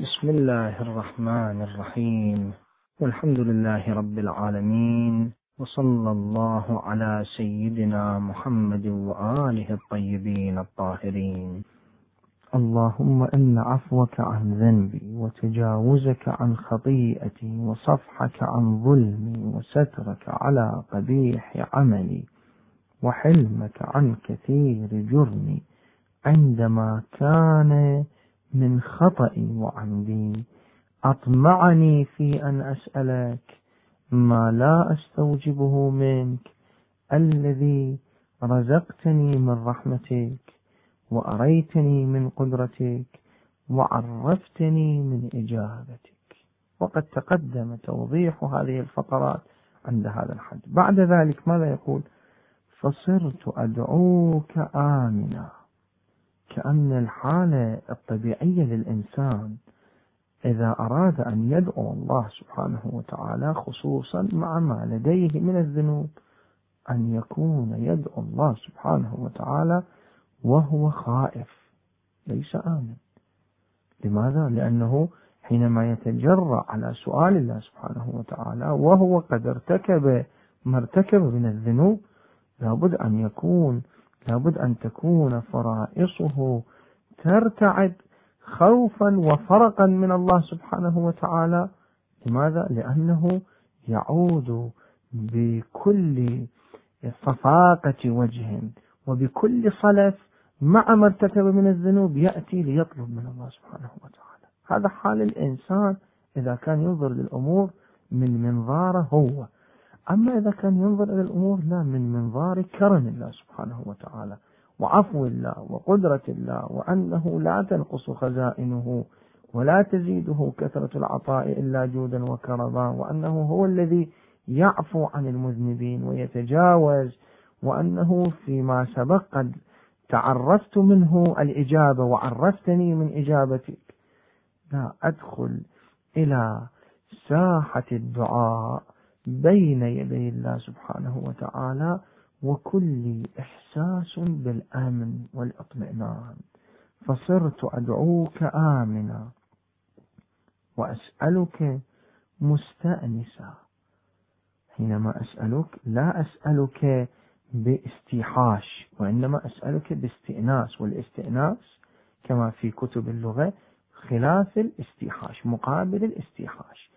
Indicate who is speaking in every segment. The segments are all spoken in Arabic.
Speaker 1: بسم الله الرحمن الرحيم. والحمد لله رب العالمين. وصلى الله على سيدنا محمد وآله الطيبين الطاهرين. اللهم إن عفوك عن ذنبي وتجاوزك عن خطيئتي وصفحك عن ظلمي وسترك على قبيح عملي وحلمك عن كثير جرمي عندما كان من خطئي وعمدي أطمعني في أن أسألك ما لا أستوجبه منك الذي رزقتني من رحمتك وأريتني من قدرتك وعرفتني من إجابتك. وقد تقدم توضيح هذه الفقرات عند هذا الحد. بعد ذلك ماذا يقول؟ فصرت أدعوك آمنا. كأن الحالة الطبيعية للإنسان إذا أراد أن يدعو الله سبحانه وتعالى خصوصا مع ما لديه من الذنوب أن يكون يدعو الله سبحانه وتعالى وهو خائف ليس آمن لماذا؟ لأنه حينما يتجرأ على سؤال الله سبحانه وتعالى وهو قد ارتكب ما ارتكب من الذنوب لابد أن يكون لابد أن تكون فرائصه ترتعد خوفا وفرقا من الله سبحانه وتعالى. لماذا؟ لأنه يعود بكل صفاقة وجه وبكل صلف مع ما ارتكب من الذنوب يأتي ليطلب من الله سبحانه وتعالى. هذا حال الإنسان إذا كان ينظر للأمور من منظاره هو. أما إذا كان ينظر إلى الأمور لا من منظار كرم الله سبحانه وتعالى وعفو الله وقدرة الله وأنه لا تنقص خزائنه ولا تزيده كثرة العطاء إلا جودا وكرما وأنه هو الذي يعفو عن المذنبين ويتجاوز وأنه فيما سبق قد تعرفت منه الإجابة وعرفتني من إجابتك. لا أدخل إلى ساحة الدعاء. بين يدي الله سبحانه وتعالى وكل إحساس بالأمن والإطمئنان. فصرت أدعوك آمنا وأسألك مستأنسا. حينما أسألك لا أسألك باستيحاش وإنما أسألك باستئناس. والاستئناس كما في كتب اللغة خلاف الاستيحاش مقابل الاستيحاش.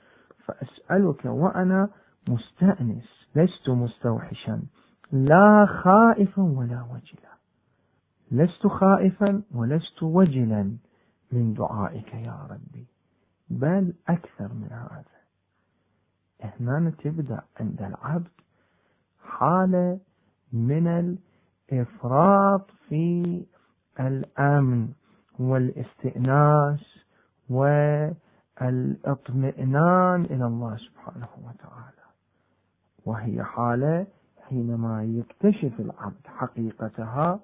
Speaker 1: فأسألك وأنا مستأنس لست مستوحشا لا خائفا ولا وجلا. لست خائفا ولست وجلا من دعائك يا ربي بل أكثر من هذا. هنا تبدأ عند العبد حالة من الإفراط في الأمن والاستئناس والإطمئنان إلى الله سبحانه وتعالى. وهي حالة حينما يكتشف العبد حقيقتها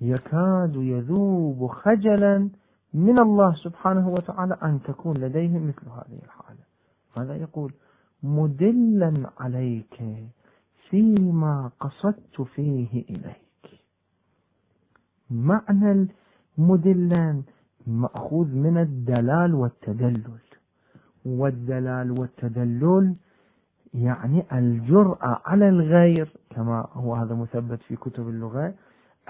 Speaker 1: يكاد يذوب خجلا من الله سبحانه وتعالى أن تكون لديه مثل هذه الحالة. ماذا يقول؟ مدلا عليك فيما قصدت فيه إليك. معنى المدلا مأخوذ من الدلال والتدلل. والدلال والتدلل يعني الجرأة على الغير كما هو هذا مثبت في كتب اللغة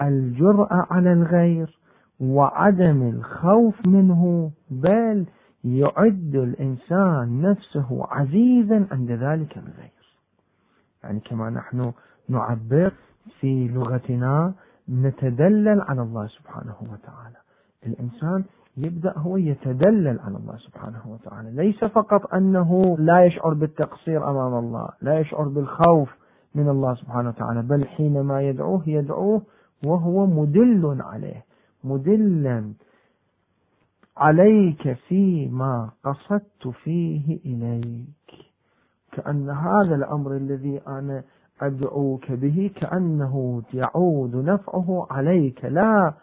Speaker 1: الجرأة على الغير وعدم الخوف منه بل يعد الإنسان نفسه عزيزا عند ذلك الغير. يعني كما نحن نعبر في لغتنا نتدلل على الله سبحانه وتعالى. الإنسان يبدأ هو يتدلل على الله سبحانه وتعالى. ليس فقط أنه لا يشعر بالتقصير أمام الله لا يشعر بالخوف من الله سبحانه وتعالى بل حينما يدعوه يدعوه وهو مدل عليه مدلا عليك فيما قصدت فيه إليك. كأن هذا الأمر الذي أنا أدعوك به كأنه يعود نفعه عليك. لا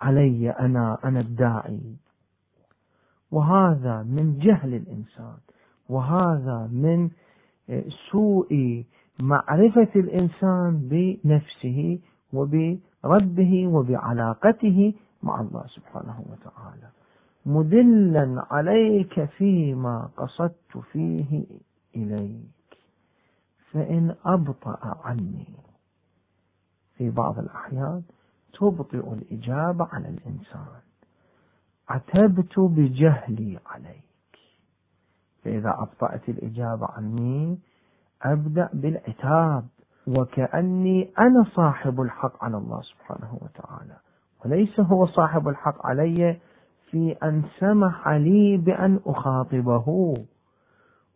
Speaker 1: علي أنا أنا الداعي. وهذا من جهل الإنسان. وهذا من سوء معرفة الإنسان بنفسه وبربه وبعلاقته مع الله سبحانه وتعالى. مدلا عليك فيما قصدت فيه إليك. فإن أبطأ عني في بعض الأحيان تبطئ الإجابة على الإنسان. عتبت بجهلي عليك. فإذا أبطأت الإجابة عني أبدأ بالعتاب. وكأني أنا صاحب الحق على الله سبحانه وتعالى. وليس هو صاحب الحق علي في أن سمح لي بأن أخاطبه.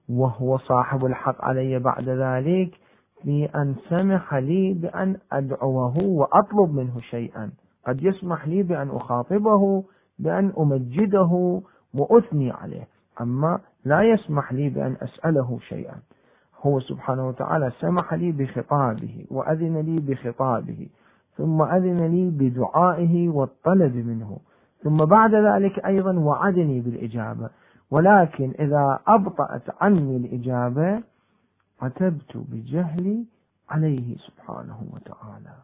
Speaker 1: وهو صاحب الحق علي بعد ذلك في أن سمح لي بأن أدعوه وأطلب منه شيئا. قد يسمح لي بأن أخاطبه بأن أمجده وأثني عليه. أما لا يسمح لي بأن أسأله شيئا. هو سبحانه وتعالى سمح لي بخطابه وأذن لي بخطابه ثم أذن لي بدعائه والطلب منه. ثم بعد ذلك أيضا وعدني بالإجابة. ولكن إذا أبطأت عني الإجابة عتبت بجهلي عليه سبحانه وتعالى.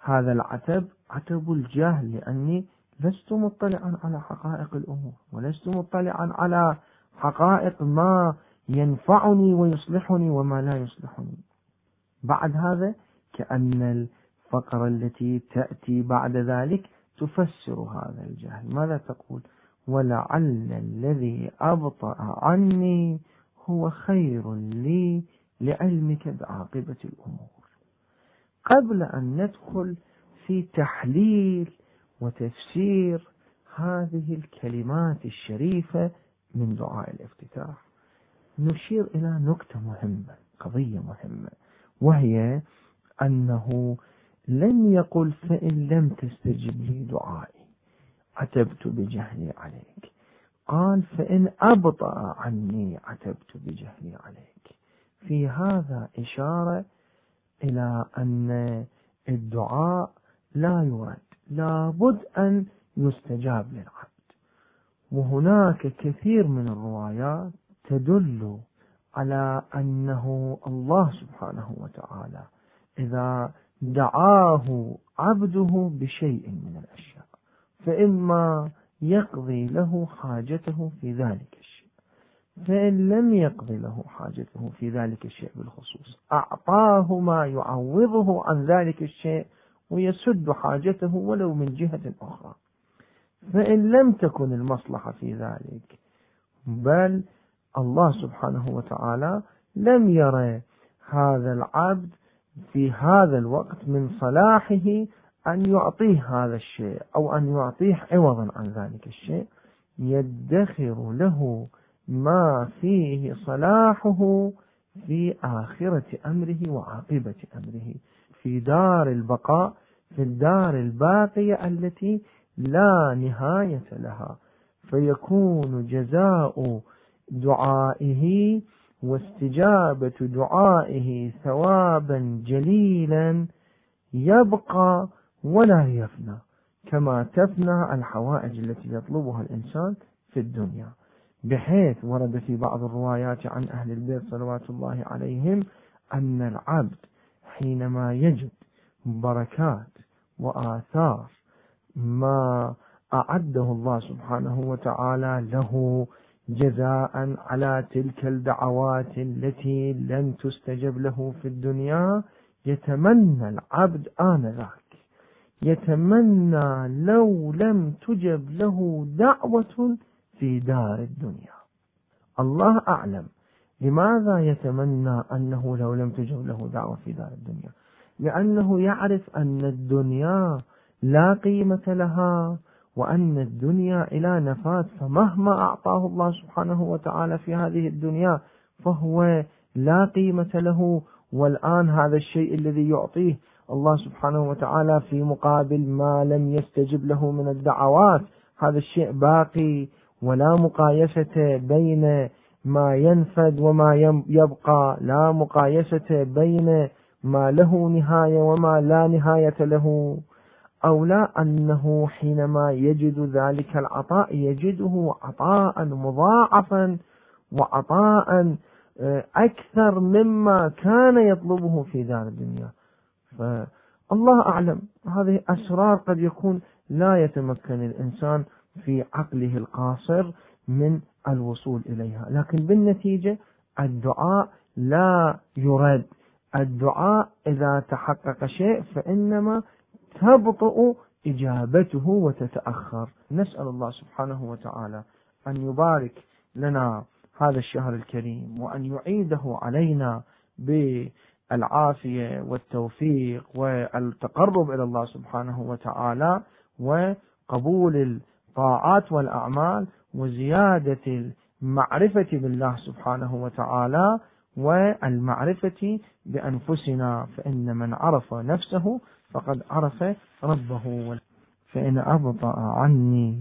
Speaker 1: هذا العتب عتب الجهل لأني لست مطلعا على حقائق الأمور ولست مطلعا على حقائق ما ينفعني ويصلحني وما لا يصلحني. بعد هذا كأن الفقرة التي تأتي بعد ذلك تفسر هذا الجهل. ماذا تقول؟ ولعل الذي أبطأ عني هو خير لي لعلمك بعاقبة الأمور. قبل أن ندخل في تحليل وتفسير هذه الكلمات الشريفة من دعاء الافتتاح نشير إلى نكتة مهمة قضية مهمة وهي أنه لم يقل فإن لم تستجب لي دعائي. عتبت بجهلي عليك. قال فإن أبطأ عني عتبت بجهلي عليك. في هذا إشارة إلى أن الدعاء لا يرد لابد أن يستجاب للعبد. وهناك كثير من الروايات تدل على أنه الله سبحانه وتعالى إذا دعاه عبده بشيء من الأشياء فإما يقضي له حاجته في ذلك الشيء. فإن لم يقضي له حاجته في ذلك الشيء بالخصوص. أعطاه ما يعوضه عن ذلك الشيء ويسد حاجته ولو من جهة أخرى. فإن لم تكن المصلحة في ذلك بل الله سبحانه وتعالى لم يرى هذا العبد في هذا الوقت من صلاحه أن يعطيه هذا الشيء أو أن يعطيه عوضا عن ذلك الشيء يدخر له ما فيه صلاحه في آخرة أمره وعاقبة أمره. في دار البقاء في الدار الباقية التي لا نهاية لها. فيكون جزاء دعائه واستجابة دعائه ثوابا جليلا يبقى ولا يفنى. كما تفنى الحوائج التي يطلبها الإنسان في الدنيا. بحيث ورد في بعض الروايات عن أهل البيت صلوات الله عليهم أن العبد حينما يجد بركات وآثار ما أعده الله سبحانه وتعالى له جزاء على تلك الدعوات التي لم تستجب له في الدنيا يتمنى العبد آنذاك. يتمنى لو لم تجب له دعوة في دار الدنيا. الله أعلم لماذا يتمنى أنه لو لم تجب له دعوة في دار الدنيا. لأنه يعرف أن الدنيا لا قيمة لها وأن الدنيا إلى نفات فمهما أعطاه الله سبحانه وتعالى في هذه الدنيا فهو لا قيمة له. والآن هذا الشيء الذي يعطيه الله سبحانه وتعالى في مقابل ما لم يستجب له من الدعوات هذا الشيء باقي ولا مقايسة بين ما ينفد وما يبقى. لا مقايسة بين ما له نهاية وما لا نهاية له. أو لا أنه حينما يجد ذلك العطاء يجده عطاء مضاعفا وعطاء آه، أكثر مما كان يطلبه في دار الدنيا. فالله أعلم هذه أسرار قد يكون لا يتمكن الإنسان في عقله القاصر من الوصول إليها. لكن بالنتيجة الدعاء لا يرد الدعاء إذا تحقق شيء فإنما تبطئ إجابته وتتأخر. نسأل الله سبحانه وتعالى أن يبارك لنا هذا الشهر الكريم وأن يعيده علينا بالعافية والتوفيق والتقرب إلى الله سبحانه وتعالى وقبول الطاعات والأعمال وزيادة المعرفة بالله سبحانه وتعالى والمعرفة بأنفسنا فإن من عرف نفسه فقد عرف ربه فإن أبطأ عني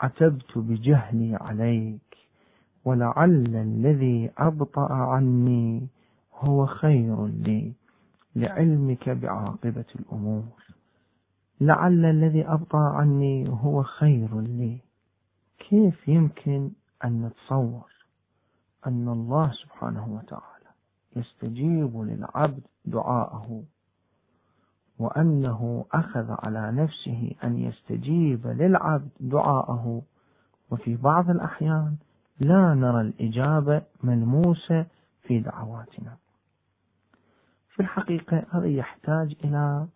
Speaker 1: عتبت بجهلي عليك ولعل الذي أبطأ عني هو خير لي لعلمك بعاقبة الأمور. لعل الذي أبطأ عني هو خير لي. كيف يمكن أن نتصور أن الله سبحانه وتعالى يستجيب للعبد دعاءه وأنه أخذ على نفسه أن يستجيب للعبد دعاءه؟ وفي بعض الأحيان لا نرى الإجابة ملموسة في دعواتنا. في الحقيقة هذا يحتاج إلى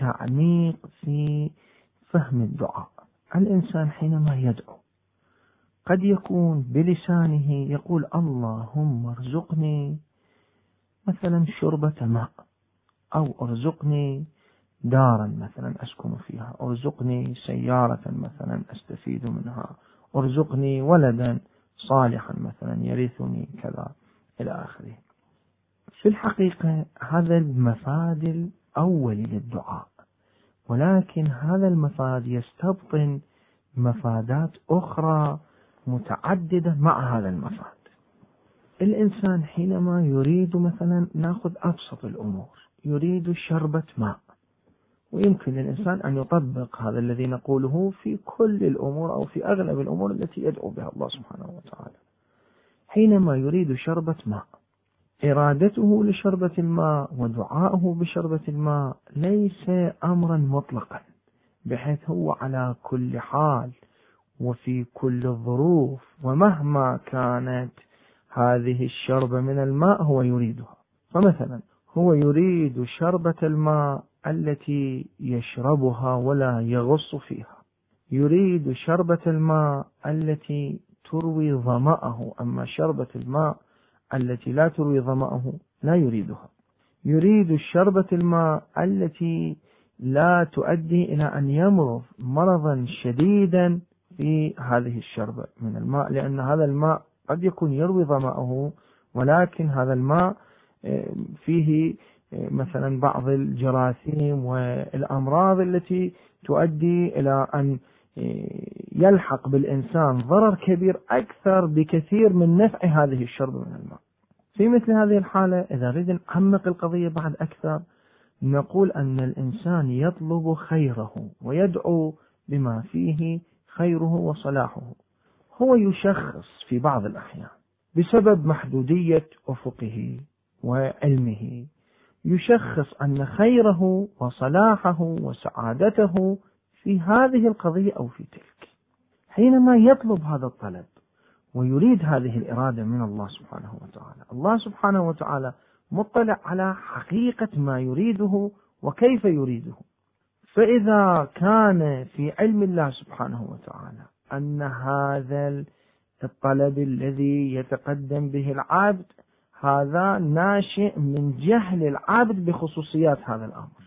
Speaker 1: تعميق في فهم الدعاء. الإنسان حينما يدعو قد يكون بلسانه يقول اللهم ارزقني مثلا شربة ماء أو ارزقني دارا مثلا أسكن فيها ارزقني سيارة مثلا أستفيد منها ارزقني ولدا صالحا مثلا يرثني كذا إلى آخره. في الحقيقة هذا المفاد الأول للدعاء. ولكن هذا المفاد يستبطن مفادات أخرى متعددة مع هذا المفاد. الإنسان حينما يريد مثلا نأخذ أبسط الأمور يريد شربة ماء ويمكن للإنسان أن يطبق هذا الذي نقوله في كل الأمور أو في أغلب الأمور التي يدعو بها الله سبحانه وتعالى. حينما يريد شربة ماء إرادته لشربة الماء ودعاؤه بشربة الماء ليس أمرا مطلقا بحيث هو على كل حال وفي كل الظروف ومهما كانت هذه الشربة من الماء هو يريدها. فمثلا هو يريد شربة الماء التي يشربها ولا يغص فيها. يريد شربة الماء التي تروي ظمأه أما شربة الماء التي لا تروي ظمأه لا يريدها. يريد شربة الماء التي لا تؤدي إلى أن يمرض مرضا شديدا في هذه الشربة من الماء لأن هذا الماء قد يكون يروي ظمأه ولكن هذا الماء آه، فيه آه، مثلا بعض الجراثيم والأمراض التي تؤدي إلى أن يلحق بالإنسان ضرر كبير أكثر بكثير من نفع هذه الشربة من الماء. في مثل هذه الحالة إذا نريد نعمق القضية بعد أكثر نقول أن الإنسان يطلب خيره ويدعو بما فيه خيره وصلاحه. هو يشخص في بعض الأحيان بسبب محدودية أفقه وعلمه. يشخص أن خيره وصلاحه وسعادته في هذه القضية أو في تلك. حينما يطلب هذا الطلب ويريد هذه الإرادة من الله سبحانه وتعالى الله سبحانه وتعالى مطلع على حقيقة ما يريده وكيف يريده. فإذا كان في علم الله سبحانه وتعالى أن هذا الطلب الذي يتقدم به العبد هذا ناشئ من جهل العبد بخصوصيات هذا الأمر.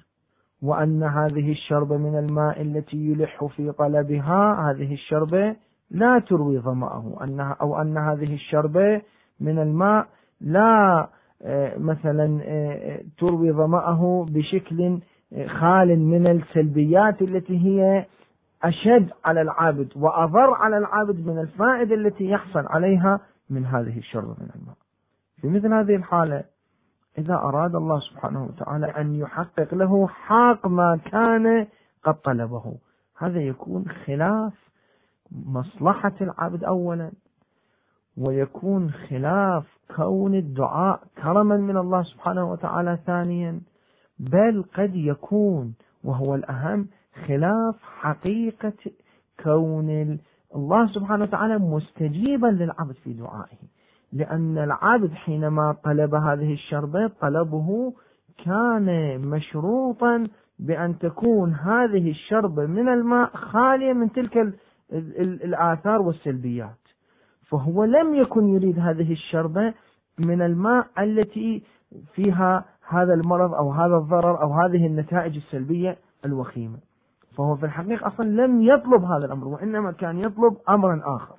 Speaker 1: وأن هذه الشربة من الماء التي يلح في طلبها هذه الشربة لا تروي ظمأه. أنها أو أن هذه الشربة من الماء لا آه، مثلا آه، تروي ظمأه بشكل خال من السلبيات التي هي أشد على العابد وأضر على العابد من الفائدة التي يحصل عليها من هذه الشربة من الماء. في مثل هذه الحالة إذا أراد الله سبحانه وتعالى أن يحقق له حق ما كان قد طلبه. هذا يكون خلاف مصلحة العبد أولا ويكون خلاف كون الدعاء كرما من الله سبحانه وتعالى ثانيا. بل قد يكون وهو الأهم خلاف حقيقة كون الله سبحانه وتعالى مستجيبا للعبد في دعائه. لأن العبد حينما طلب هذه الشربة طلبه كان مشروطا بأن تكون هذه الشربة من الماء خالية من تلك الآثار والسلبيات. فهو لم يكن يريد هذه الشربة من الماء التي فيها هذا المرض أو هذا الضرر أو هذه النتائج السلبية الوخيمة. فهو في الحقيقة أصلا لم يطلب هذا الأمر وإنما كان يطلب أمرا آخر.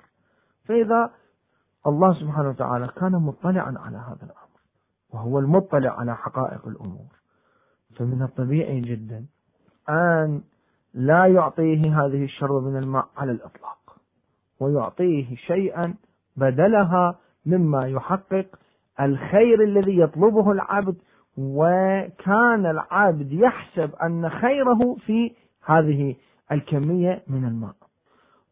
Speaker 1: فإذا الله سبحانه وتعالى كان مطلعا على هذا الأمر وهو المطلع على حقائق الأمور. فمن الطبيعي جدا أن لا يعطيه هذه الشربة من الماء على الإطلاق ويعطيه شيئا بدلها مما يحقق الخير الذي يطلبه العبد وكان العبد يحسب أن خيره في هذه الكمية من الماء.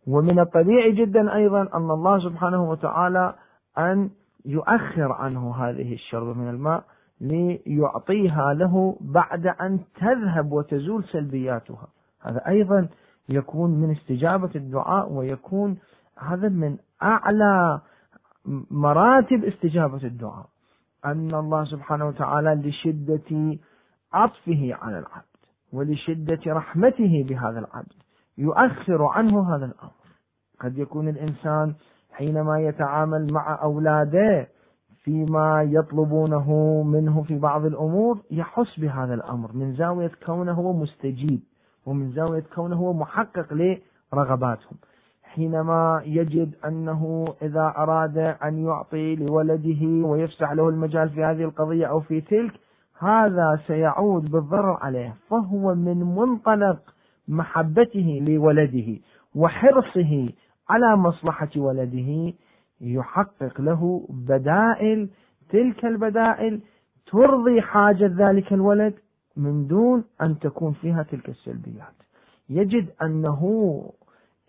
Speaker 1: ومن الطبيعي جدا أيضا أن الله سبحانه وتعالى أن يؤخر عنه هذه الشربة من الماء ليعطيها له بعد أن تذهب وتزول سلبياتها. هذا أيضا يكون من استجابة الدعاء ويكون هذا من أعلى مراتب استجابة الدعاء. أن الله سبحانه وتعالى لشدة عطفه على العبد ولشدة رحمته بهذا العبد. يؤخر عنه هذا الأمر. قد يكون الإنسان حينما يتعامل مع أولاده فيما يطلبونه منه في بعض الأمور يحس بهذا الأمر. من زاوية كونه هو مستجيب ومن زاوية كونه هو محقق لرغباتهم. حينما يجد أنه إذا أراد أن يعطي لولده ويفسح له المجال في هذه القضية أو في تلك هذا سيعود بالضرر عليه. فهو من منطلق محبته لولده وحرصه على مصلحة ولده يحقق له بدائل تلك البدائل ترضي حاجة ذلك الولد من دون أن تكون فيها تلك السلبيات. يجد أنه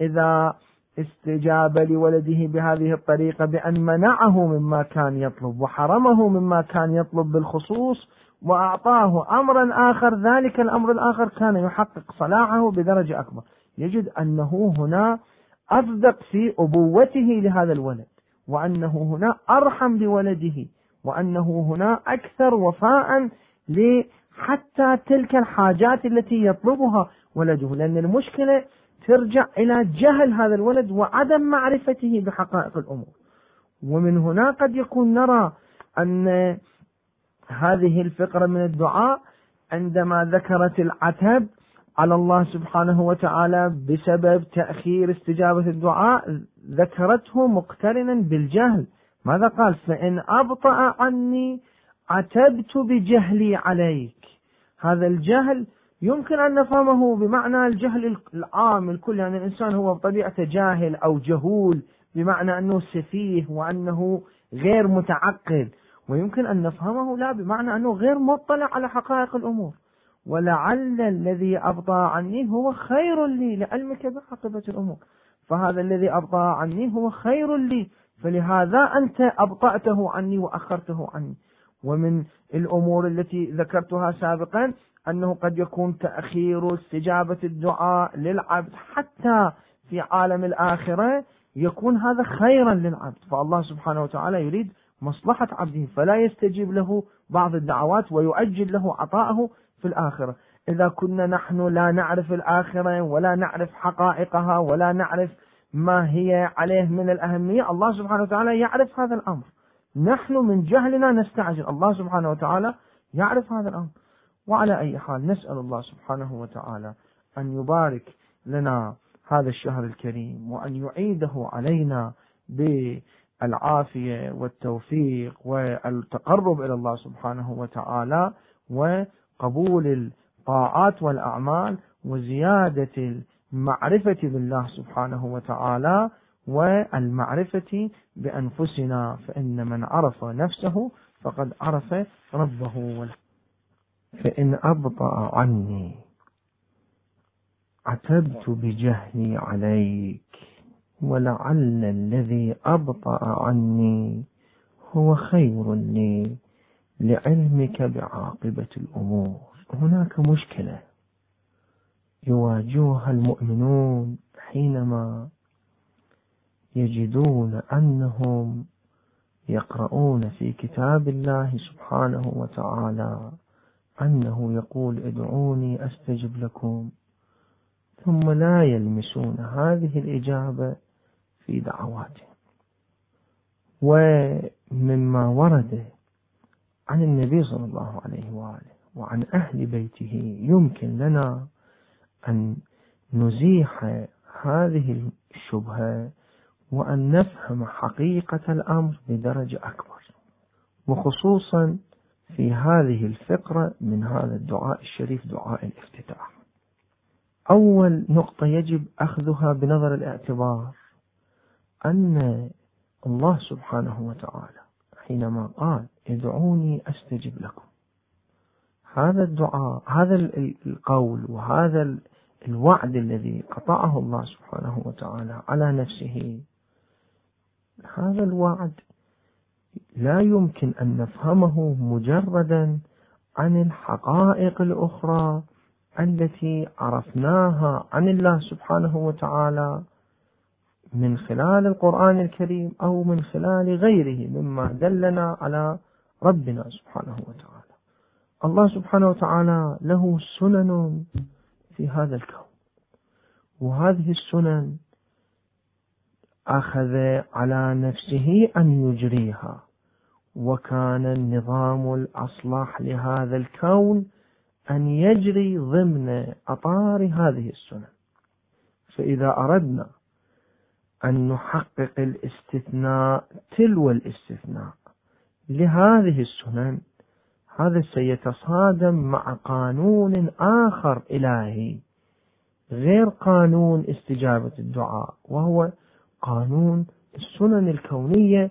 Speaker 1: إذا استجاب لولده بهذه الطريقة بأن منعه مما كان يطلب وحرمه مما كان يطلب بالخصوص وأعطاه أمرا آخر ذلك الأمر الآخر كان يحقق صلاحه بدرجة أكبر. يجد أنه هنا أصدق في أبوته لهذا الولد وأنه هنا أرحم بولده وأنه هنا أكثر وفاء لحتى تلك الحاجات التي يطلبها ولده. لأن المشكلة ترجع إلى جهل هذا الولد وعدم معرفته بحقائق الأمور. ومن هنا قد يكون نرى أن هذه الفقرة من الدعاء عندما ذكرت العتب على الله سبحانه وتعالى بسبب تأخير استجابة الدعاء ذكرته مقترنا بالجهل. ماذا قال؟ فإن أبطأ عني عتبت بجهلي عليك. هذا الجهل يمكن أن نفهمه بمعنى الجهل العام الكل يعني الإنسان هو بطبيعته جاهل أو جهول بمعنى أنه سفيه وأنه غير متعقل ويمكن أن نفهمه لا بمعنى أنه غير مطلع على حقائق الأمور. ولعل الذي أبطى عني هو خير لي لعلمك بعاقبة الأمور. فهذا الذي أبطى عني هو خير لي فلهذا أنت أبطأته عني وأخرته عني. ومن الأمور التي ذكرتها سابقا أنه قد يكون تأخير استجابة الدعاء للعبد حتى في عالم الآخرة يكون هذا خيرا للعبد. فالله سبحانه وتعالى يريد مصلحة عبده فلا يستجيب له بعض الدعوات ويؤجل له عطاءه في الآخرة. إذا كنا نحن لا نعرف الآخرة ولا نعرف حقائقها ولا نعرف ما هي عليه من الأهمية الله سبحانه وتعالى يعرف هذا الأمر. نحن من جهلنا نستعجل الله سبحانه وتعالى يعرف هذا الأمر. وعلى أي حال نسأل الله سبحانه وتعالى أن يبارك لنا هذا الشهر الكريم وأن يعيده علينا بالعافية والتوفيق والتقرب إلى الله سبحانه وتعالى وقبول الطاعات والأعمال وزيادة المعرفة بالله سبحانه وتعالى والمعرفة بأنفسنا فإن من عرف نفسه فقد عرف ربه فإن أبطأ عني عتبت بجهلي عليك. ولعل الذي أبطأ عني هو خير لي لعلمك بعاقبة الأمور. هناك مشكلة يواجهها المؤمنون حينما يجدون أنهم يقرؤون في كتاب الله سبحانه وتعالى أنه يقول ادعوني أستجب لكم. ثم لا يلمسون هذه الإجابة في دعواتهم ومما ورد عن النبي صلى الله عليه وآله وعن أهل بيته يمكن لنا أن نزيح هذه الشبهة وأن نفهم حقيقة الأمر بدرجة أكبر وخصوصا في هذه الفقرة من هذا الدعاء الشريف دعاء الافتتاح. أول نقطة يجب أخذها بنظر الاعتبار. أن الله سبحانه وتعالى حينما قال ادعوني أستجب لكم. هذا الدعاء هذا القول وهذا الوعد الذي قطعه الله سبحانه وتعالى على نفسه هذا الوعد لا يمكن أن نفهمه مجردا عن الحقائق الأخرى التي عرفناها عن الله سبحانه وتعالى من خلال القرآن الكريم أو من خلال غيره مما دلنا على ربنا سبحانه وتعالى. الله سبحانه وتعالى له سنن في هذا الكون. وهذه السنن أخذ على نفسه أن يجريها. وكان النظام الأصلح لهذا الكون أن يجري ضمن أطار هذه السنن. فإذا أردنا أن نحقق الاستثناء تلو الاستثناء. لهذه السنن هذا سيتصادم مع قانون آخر إلهي غير قانون استجابة الدعاء وهو قانون السنن الكونية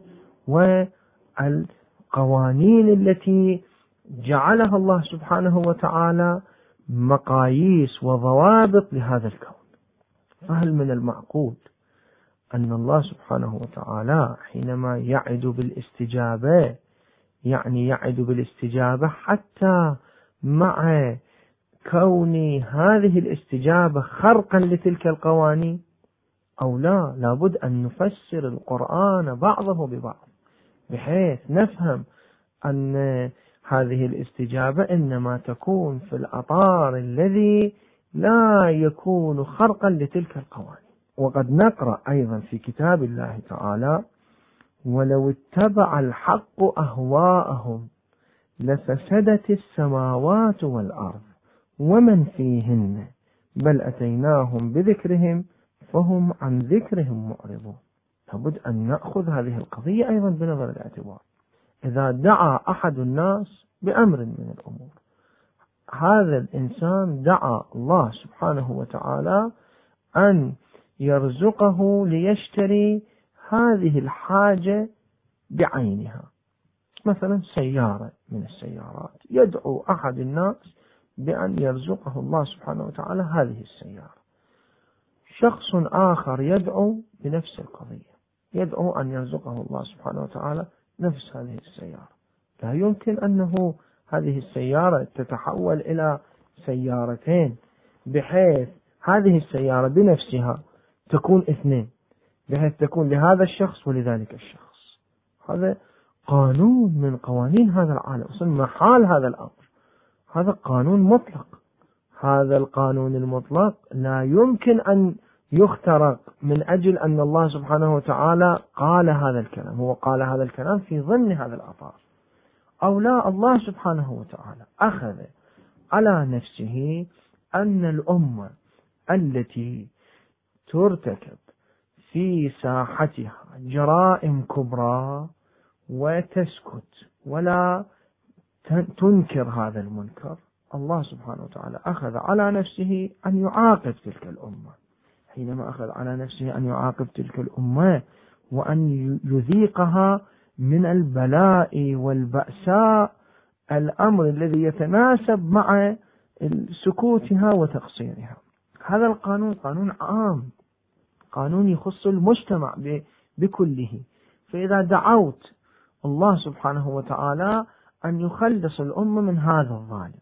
Speaker 1: والقوانين التي جعلها الله سبحانه وتعالى مقاييس وضوابط لهذا الكون. فهل من المعقول أن الله سبحانه وتعالى حينما يعد بالاستجابة يعني يعد بالاستجابة حتى مع كون هذه الاستجابة خرقا لتلك القوانين أو لا لابد أن نفسر القرآن بعضه ببعض بحيث نفهم أن هذه الاستجابة إنما تكون في الأطار الذي لا يكون خرقا لتلك القوانين. وقد نقرأ أيضا في كتاب الله تعالى ولو اتبع الحق أهواءهم لفسدت السماوات والأرض ومن فيهن بل أتيناهم بذكرهم فهم عن ذكرهم معرضون. لابد أن نأخذ هذه القضية أيضا بنظر الاعتبار. إذا دعا أحد الناس بأمر من الأمور هذا الإنسان دعا الله سبحانه وتعالى أن يرزقه ليشتري هذه الحاجة بعينها. مثلا سيارة من السيارات. يدعو أحد الناس بأن يرزقه الله سبحانه وتعالى هذه السيارة. شخص آخر يدعو بنفس القضية. يدعو أن يرزقه الله سبحانه وتعالى نفس هذه السيارة. لا يمكن أنه هذه السيارة تتحول إلى سيارتين بحيث هذه السيارة بنفسها تكون اثنين بحيث تكون لهذا الشخص ولذلك الشخص. هذا قانون من قوانين هذا العالم أصلا محال هذا الأمر. هذا قانون مطلق. هذا القانون المطلق لا يمكن أن يخترق من أجل أن الله سبحانه وتعالى قال هذا الكلام. هو قال هذا الكلام في ضمن هذا الأطار. أو لا الله سبحانه وتعالى أخذ على نفسه أن الأمة التي ترتكب في ساحتها جرائم كبرى وتسكت ولا تنكر هذا المنكر. الله سبحانه وتعالى أخذ على نفسه أن يعاقب تلك الأمة. حينما أخذ على نفسه أن يعاقب تلك الأمة وأن يذيقها من البلاء والبأساء الأمر الذي يتناسب مع سكوتها وتقصيرها. هذا القانون قانون عام. قانون يخص المجتمع بكله. فإذا دعوت الله سبحانه وتعالى أن يخلص الأمة من هذا الظالم.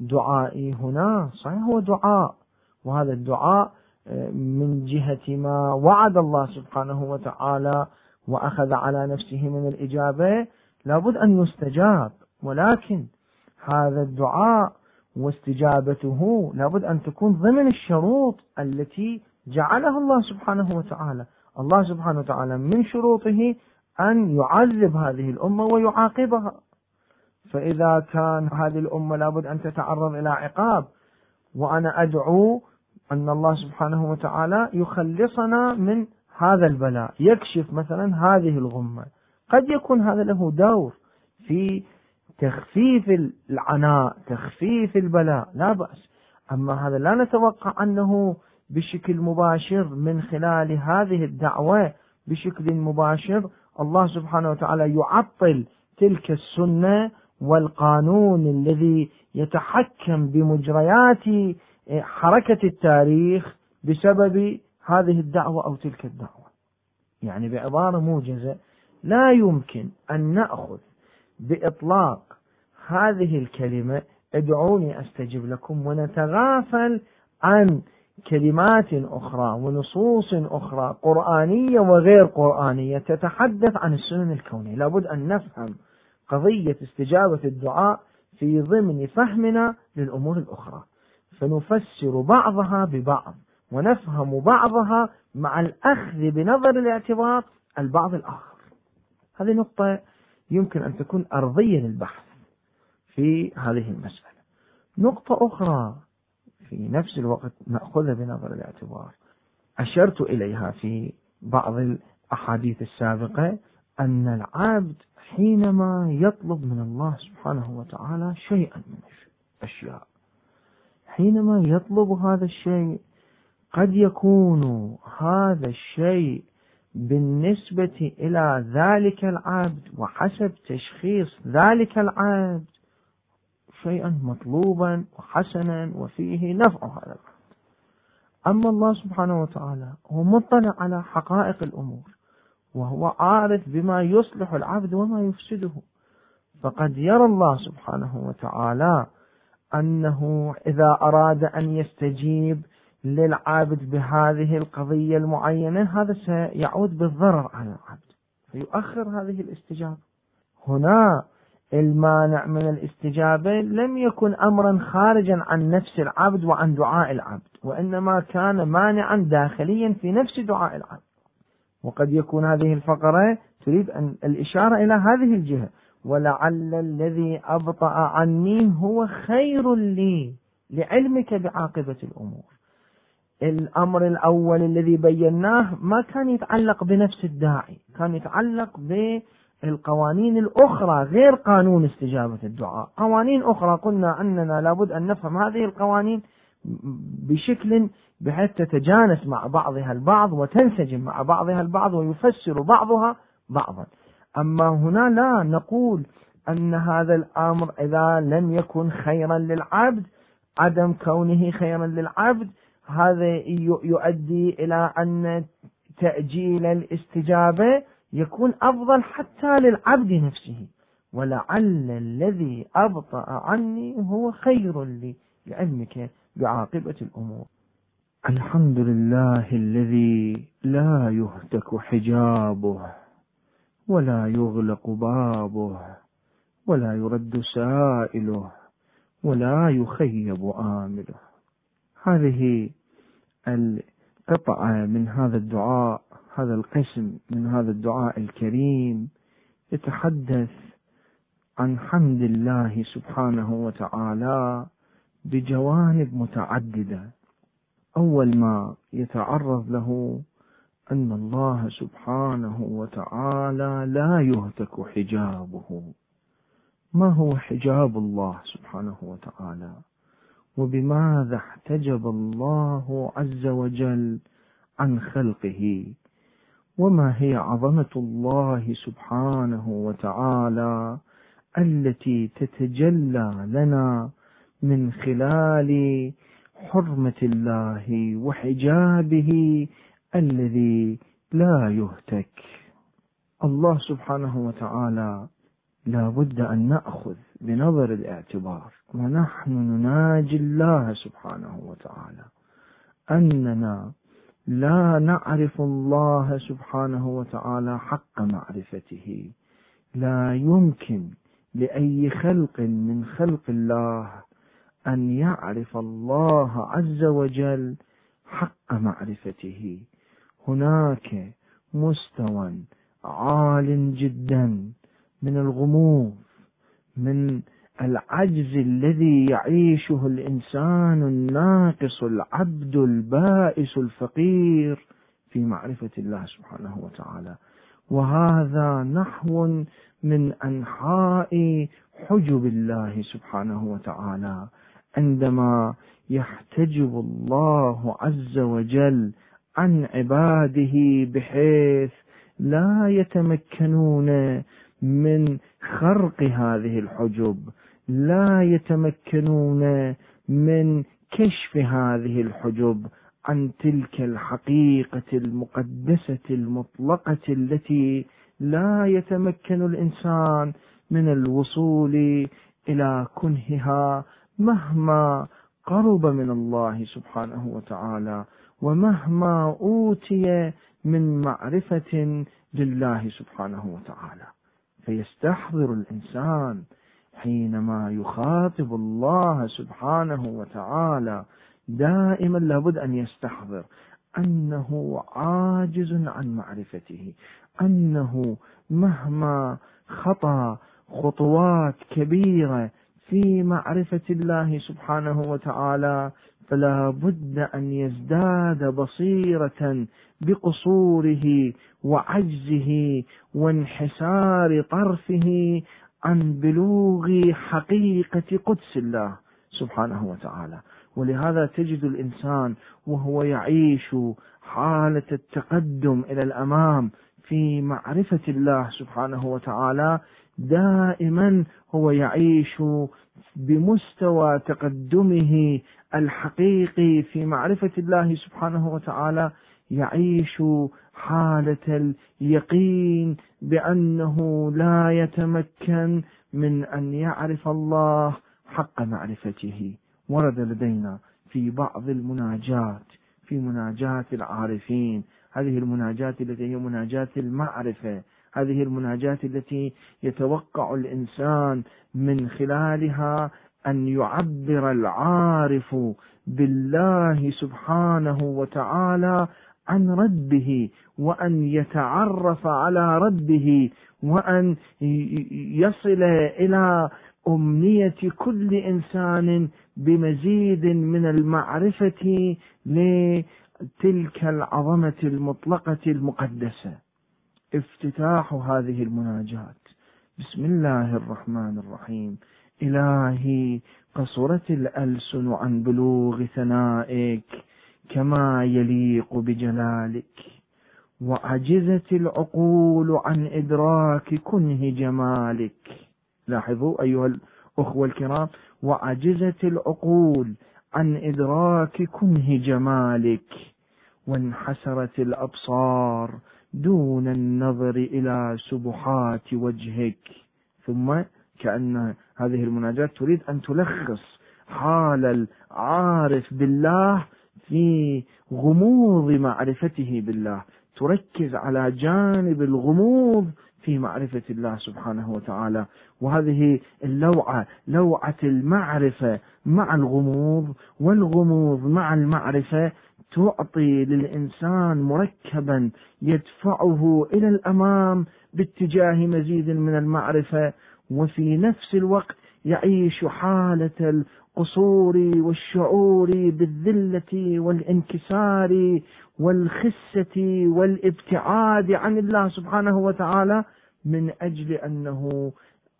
Speaker 1: دعائي هنا صحيح هو دعاء وهذا الدعاء من جهة ما وعد الله سبحانه وتعالى وأخذ على نفسه من الإجابة لابد أن يستجاب. ولكن هذا الدعاء واستجابته لابد أن تكون ضمن الشروط التي جعلها الله سبحانه وتعالى. الله سبحانه وتعالى من شروطه أن يعذب هذه الأمة ويعاقبها. فإذا كان هذه الأمة لابد أن تتعرض إلى عقاب وأنا أدعو أن الله سبحانه وتعالى يخلصنا من هذا البلاء يكشف مثلا هذه الغمة. قد يكون هذا له دور في تخفيف العناء تخفيف البلاء لا بأس. أما هذا لا نتوقع أنه بشكل مباشر من خلال هذه الدعوة بشكل مباشر الله سبحانه وتعالى يعطل تلك السنة والقانون الذي يتحكم بمجريات حركة التاريخ بسبب هذه الدعوة أو تلك الدعوة. يعني بعبارة موجزة لا يمكن أن نأخذ بإطلاق هذه الكلمة. ادعوني أستجب لكم ونتغافل عن كلمات أخرى ونصوص أخرى قرآنية وغير قرآنية تتحدث عن السنن الكونية. لابد أن نفهم قضية استجابة الدعاء في ضمن فهمنا للأمور الأخرى. فنفسر بعضها ببعض ونفهم بعضها مع الأخذ بنظر الاعتبار البعض الآخر. هذه نقطة يمكن أن تكون أرضية للبحث في هذه المسألة. نقطة أخرى في نفس الوقت نأخذها بنظر الاعتبار. أشرت إليها في بعض الأحاديث السابقة أن العبد حينما يطلب من الله سبحانه وتعالى شيئا من الأشياء حينما يطلب هذا الشيء قد يكون هذا الشيء بالنسبة إلى ذلك العبد وحسب تشخيص ذلك العبد شيئا مطلوبا وحسنا وفيه نفع هذا أما الله سبحانه وتعالى هو مطلع على حقائق الأمور وهو عارف بما يصلح العبد وما يفسده. فقد يرى الله سبحانه وتعالى أنه إذا أراد أن يستجيب للعابد بهذه القضية المعينة هذا سيعود بالضرر على العبد فيؤخر هذه الاستجابة. هنا المانع من الاستجابة لم يكن أمرا خارجا عن نفس العبد وعن دعاء العبد وإنما كان مانعا داخليا في نفس دعاء العبد. وقد يكون هذه الفقرة تريد أن الإشارة إلى هذه الجهة. ولعل الذي أبطأ عني هو خير لي لعلمك بعاقبة الأمور. الأمر الأول الذي بيناه ما كان يتعلق بنفس الداعي كان يتعلق بالقوانين الأخرى غير قانون استجابة الدعاء. قوانين أخرى قلنا أننا لابد أن نفهم هذه القوانين بشكل بحيث تتجانس مع بعضها البعض وتنسجم مع بعضها البعض ويفسر بعضها بعضا. أما هنا لا نقول أن هذا الأمر إذا لم يكن خيرا للعبد عدم كونه خيرا للعبد هذا يؤدي إلى أن تأجيل الاستجابة يكون أفضل حتى للعبد نفسه. ولعل الذي أبطأ عني هو خير لي لعلمك بعاقبة الأمور. الحمد لله الذي لا يهتك حجابه ولا يغلق بابه ولا يرد سائله ولا يخيب آمله. هذه القطعة من هذا الدعاء. هذا القسم من هذا الدعاء الكريم يتحدث عن حمد الله سبحانه وتعالى بجوانب متعددة. أول ما يتعرض له أن الله سبحانه وتعالى لا يهتك حجابه. ما هو حجاب الله سبحانه وتعالى؟ وبماذا احتجب الله عز وجل عن خلقه؟ وما هي عظمة الله سبحانه وتعالى التي تتجلى لنا من خلال حرمة الله وحجابه الذي لا يهتك. الله سبحانه وتعالى لا بد أن نأخذ بنظر الاعتبار. ونحن نناجي الله سبحانه وتعالى. أننا لا نعرف الله سبحانه وتعالى حق معرفته. لا يمكن لأي خلق من خلق الله أن يعرف الله عز وجل حق معرفته. هناك مستوى عال جدا من الغموض من العجز الذي يعيشه الإنسان الناقص العبد البائس الفقير في معرفة الله سبحانه وتعالى. وهذا نحو من أنحاء حجب الله سبحانه وتعالى. عندما يحتجب الله عز وجل عن عباده بحيث لا يتمكنون من خرق هذه الحجب لا يتمكنون من كشف هذه الحجب عن تلك الحقيقة المقدسة المطلقة التي لا يتمكن الإنسان من الوصول إلى كنهها مهما قرب من الله سبحانه وتعالى ومهما أوتي من معرفة لله سبحانه وتعالى. فيستحضر الإنسان حينما يخاطب الله سبحانه وتعالى دائما لابد أن يستحضر أنه عاجز عن معرفته أنه مهما خطى خطوات كبيرة في معرفة الله سبحانه وتعالى فلا بد أن يزداد بصيرة بقصوره وعجزه وانحسار طرفه عن بلوغ حقيقة قدس الله سبحانه وتعالى. ولهذا تجد الإنسان وهو يعيش حالة التقدم إلى الأمام في معرفة الله سبحانه وتعالى دائما هو يعيش بمستوى تقدمه الحقيقي في معرفة الله سبحانه وتعالى يعيش حالة اليقين بأنه لا يتمكن من أن يعرف الله حق معرفته. ورد لدينا في بعض المناجات في مناجات العارفين. هذه المناجات التي هي مناجات المعرفة. هذه المناجات التي يتوقع الإنسان من خلالها أن يعبر العارف بالله سبحانه وتعالى عن ربه وأن يتعرف على ربه وأن يصل إلى أمنية كل إنسان بمزيد من المعرفة لتلك العظمة المطلقة المقدسة. افتتاح هذه المناجات. بسم الله الرحمن الرحيم. إلهي قصرت الألسن عن بلوغ ثنائك. كما يليق بجلالك وعجزت العقول عن إدراك كنه جمالك. لاحظوا أيها الأخوة الكرام وعجزت العقول عن إدراك كنه جمالك وانحسرت الأبصار دون النظر إلى سبحات وجهك. ثم كأن هذه المناجاة تريد أن تلخص حال العارف بالله في غموض معرفته بالله. تركز على جانب الغموض في معرفة الله سبحانه وتعالى. وهذه اللوعة لوعة المعرفة مع الغموض والغموض مع المعرفة تعطي للإنسان مركبا يدفعه إلى الأمام باتجاه مزيد من المعرفة. وفي نفس الوقت يعيش حالة القصور والشعور بالذلة والانكسار والخسة والابتعاد عن الله سبحانه وتعالى من أجل أنه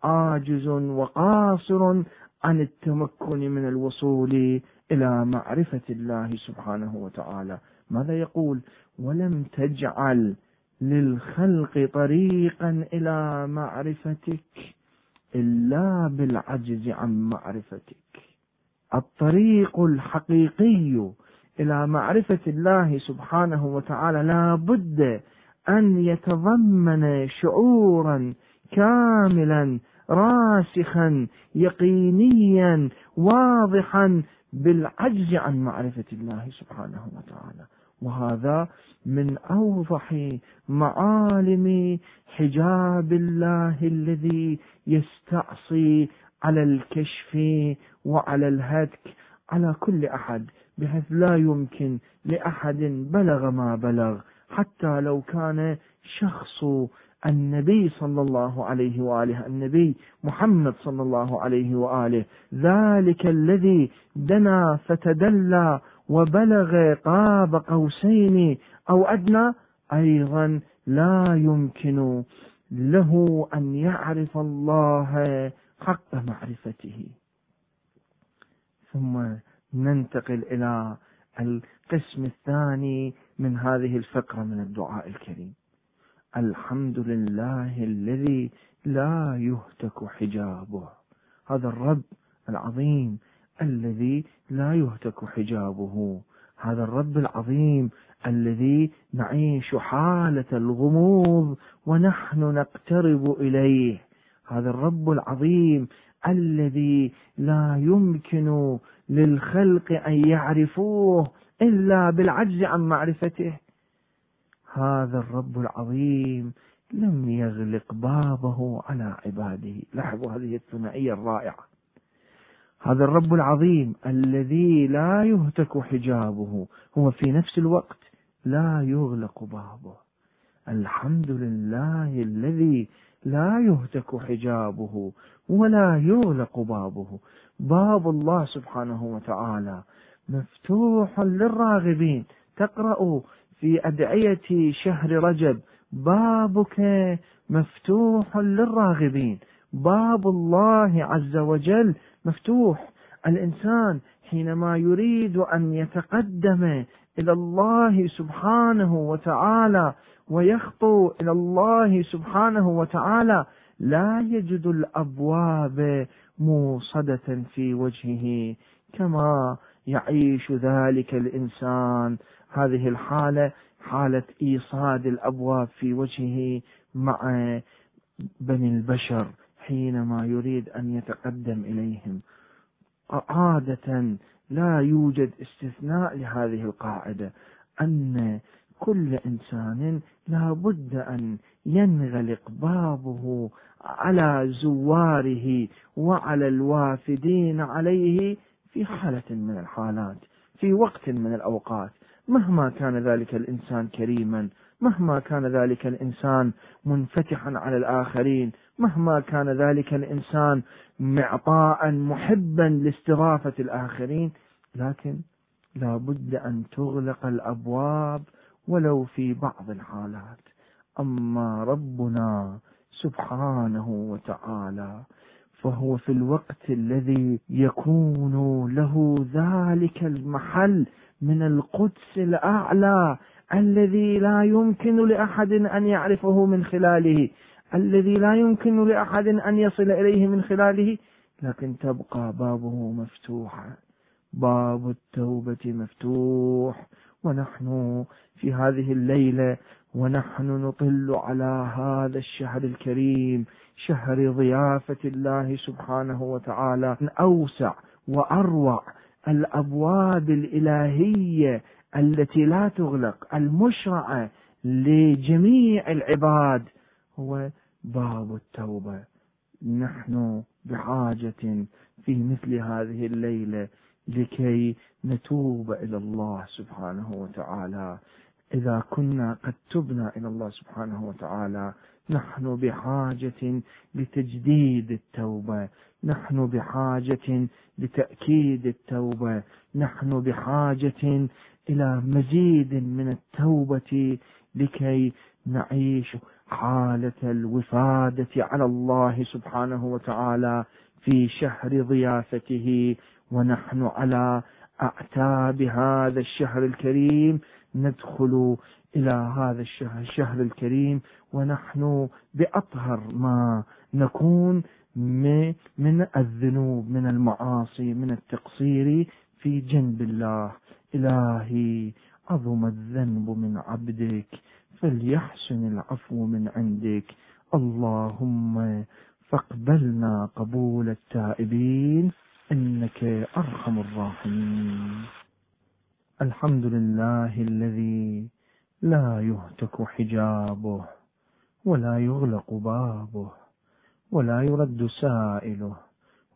Speaker 1: عاجز وقاصر عن التمكن من الوصول إلى معرفة الله سبحانه وتعالى. ماذا يقول؟ ولم تجعل للخلق طريقا إلى معرفتك. إلا بالعجز عن معرفتك. الطريق الحقيقي إلى معرفة الله سبحانه وتعالى لا بد أن يتضمن شعورا كاملا راسخا يقينيا واضحا بالعجز عن معرفة الله سبحانه وتعالى. وهذا من أوضح معالم حجاب الله الذي يستعصي على الكشف وعلى الهتك على كل أحد بحيث لا يمكن لأحد بلغ ما بلغ حتى لو كان شخص النبي صلى الله عليه وآله النبي محمد صلى الله عليه وآله ذلك الذي دنا فتدلى وبلغ قاب قوسين أو أدنى أيضا لا يمكن له أن يعرف الله حق معرفته. ثم ننتقل إلى القسم الثاني من هذه الفقرة من الدعاء الكريم. الحمد لله الذي لا يهتك حجابه. هذا الرب العظيم الذي لا يهتك حجابه. هذا الرب العظيم الذي نعيش حالة الغموض ونحن نقترب إليه. هذا الرب العظيم الذي لا يمكن للخلق أن يعرفوه إلا بالعجز عن معرفته. هذا الرب العظيم لم يغلق بابه على عباده. لاحظوا هذه الثنائية الرائعة. هذا الرب العظيم الذي لا يهتك حجابه هو في نفس الوقت لا يغلق بابه. الحمد لله الذي لا يهتك حجابه ولا يغلق بابه. باب الله سبحانه وتعالى مفتوح للراغبين. تقرأ في أدعية شهر رجب بابك مفتوح للراغبين. باب الله عز وجل مفتوح. الإنسان حينما يريد أن يتقدم إلى الله سبحانه وتعالى ويخطو إلى الله سبحانه وتعالى لا يجد الأبواب موصدة في وجهه كما يعيش ذلك الإنسان. هذه الحالة حالة إيصاد الأبواب في وجهه مع بني البشر. حينما يريد أن يتقدم إليهم. عادة لا يوجد استثناء لهذه القاعدة. أن كل إنسان لا بد أن ينغلق بابه على زواره وعلى الوافدين عليه في حالة من الحالات في وقت من الأوقات. مهما كان ذلك الإنسان كريما مهما كان ذلك الإنسان منفتحا على الآخرين مهما كان ذلك الإنسان معطاء محبا لاستضافة الآخرين لكن لا بد أن تغلق الأبواب ولو في بعض الحالات. أما ربنا سبحانه وتعالى فهو في الوقت الذي يكون له ذلك المحل من القدس الأعلى الذي لا يمكن لأحد أن يعرفه من خلاله الذي لا يمكن لأحد أن يصل إليه من خلاله لكن تبقى بابه مفتوحا باب التوبة مفتوح. ونحن في هذه الليلة ونحن نطل على هذا الشهر الكريم شهر ضيافة الله سبحانه وتعالى. من أوسع وأروع الأبواب الإلهية التي لا تغلق المشرعة لجميع العباد هو باب التوبة. نحن بحاجة في مثل هذه الليلة لكي نتوب إلى الله سبحانه وتعالى. إذا كنا قد تبنا إلى الله سبحانه وتعالى نحن بحاجة لتجديد التوبة. نحن بحاجة لتأكيد التوبة. نحن بحاجة إلى مزيد من التوبة لكي نعيش حالة الوفادة على الله سبحانه وتعالى في شهر ضيافته. ونحن على أعتاب هذا الشهر الكريم. ندخل إلى هذا الشهر, الكريم. ونحن بأطهر ما نكون من الذنوب من المعاصي من التقصير في جنب الله. إلهي عظم الذنب من عبدك فليحسن العفو من عندك. اللهم فاقبلنا قبول التائبين إنك أرحم الراحمين. الحمد لله الذي لا يهتك حجابه ولا يغلق بابه. ولا يرد سائله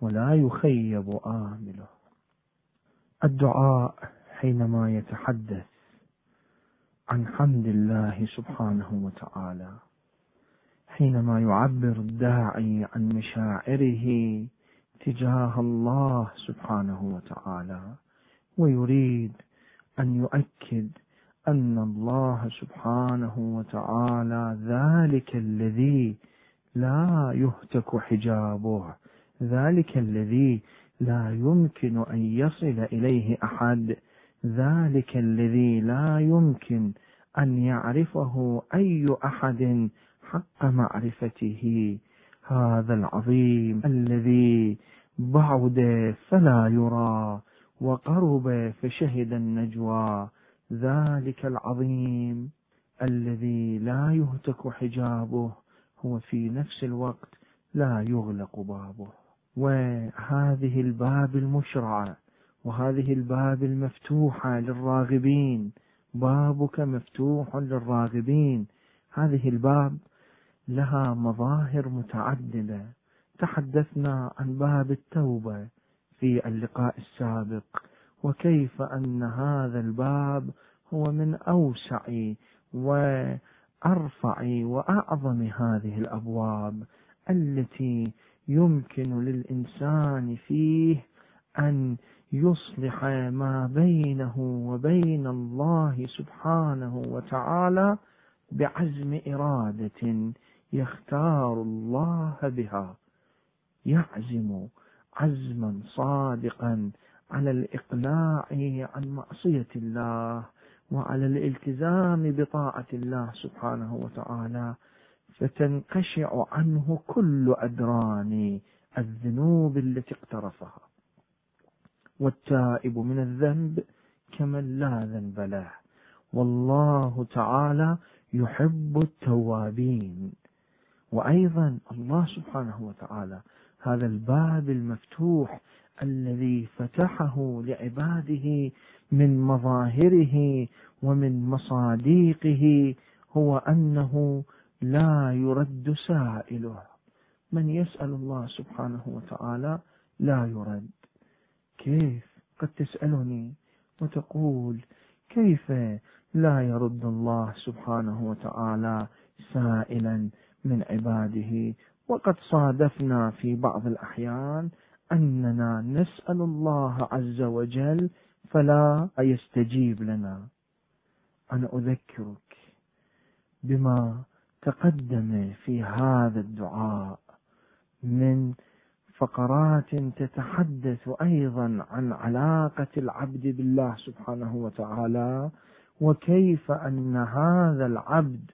Speaker 1: ولا يخيب آمله. الدعاء حينما يتحدث عن حمد الله سبحانه وتعالى حينما يعبر الداعي عن مشاعره تجاه الله سبحانه وتعالى ويريد أن يؤكد أن الله سبحانه وتعالى ذلك الذي لا يهتك حجابه. ذلك الذي لا يمكن أن يصل إليه أحد. ذلك الذي لا يمكن أن يعرفه أي أحد حق معرفته. هذا العظيم الذي بعد فلا يرى وقرب فشهد النجوى. ذلك العظيم الذي لا يهتك حجابه. هو في نفس الوقت لا يغلق بابه. وهذه الباب المشرعة وهذه الباب المفتوحة للراغبين. بابك مفتوح للراغبين. هذه الباب لها مظاهر متعددة. تحدثنا عن باب التوبة في اللقاء السابق. وكيف أن هذا الباب هو من أوسع وأرفع وأعظم هذه الأبواب التي يمكن للإنسان فيه أن يصلح ما بينه وبين الله سبحانه وتعالى بعزم إرادة يختار الله بها. يعزم عزما صادقا على الإقلاع عن معصية الله. وعلى الالتزام بطاعة الله سبحانه وتعالى فتنقشع عنه كل أدران الذنوب التي اقترفها. والتائب من الذنب كمن لا ذنب له. والله تعالى يحب التوابين. وأيضا الله سبحانه وتعالى هذا الباب المفتوح الذي فتحه لعباده من مظاهره ومن مصاديقه هو أنه لا يرد سائله. من يسأل الله سبحانه وتعالى لا يرد. كيف؟ قد تسألني وتقول كيف لا يرد الله سبحانه وتعالى سائلا من عباده؟ وقد صادفنا في بعض الأحيان أننا نسأل الله عز وجل فلا يستجيب لنا. أنا أذكرك بما تقدم في هذا الدعاء من فقرات تتحدث أيضا عن علاقة العبد بالله سبحانه وتعالى وكيف أن هذا العبد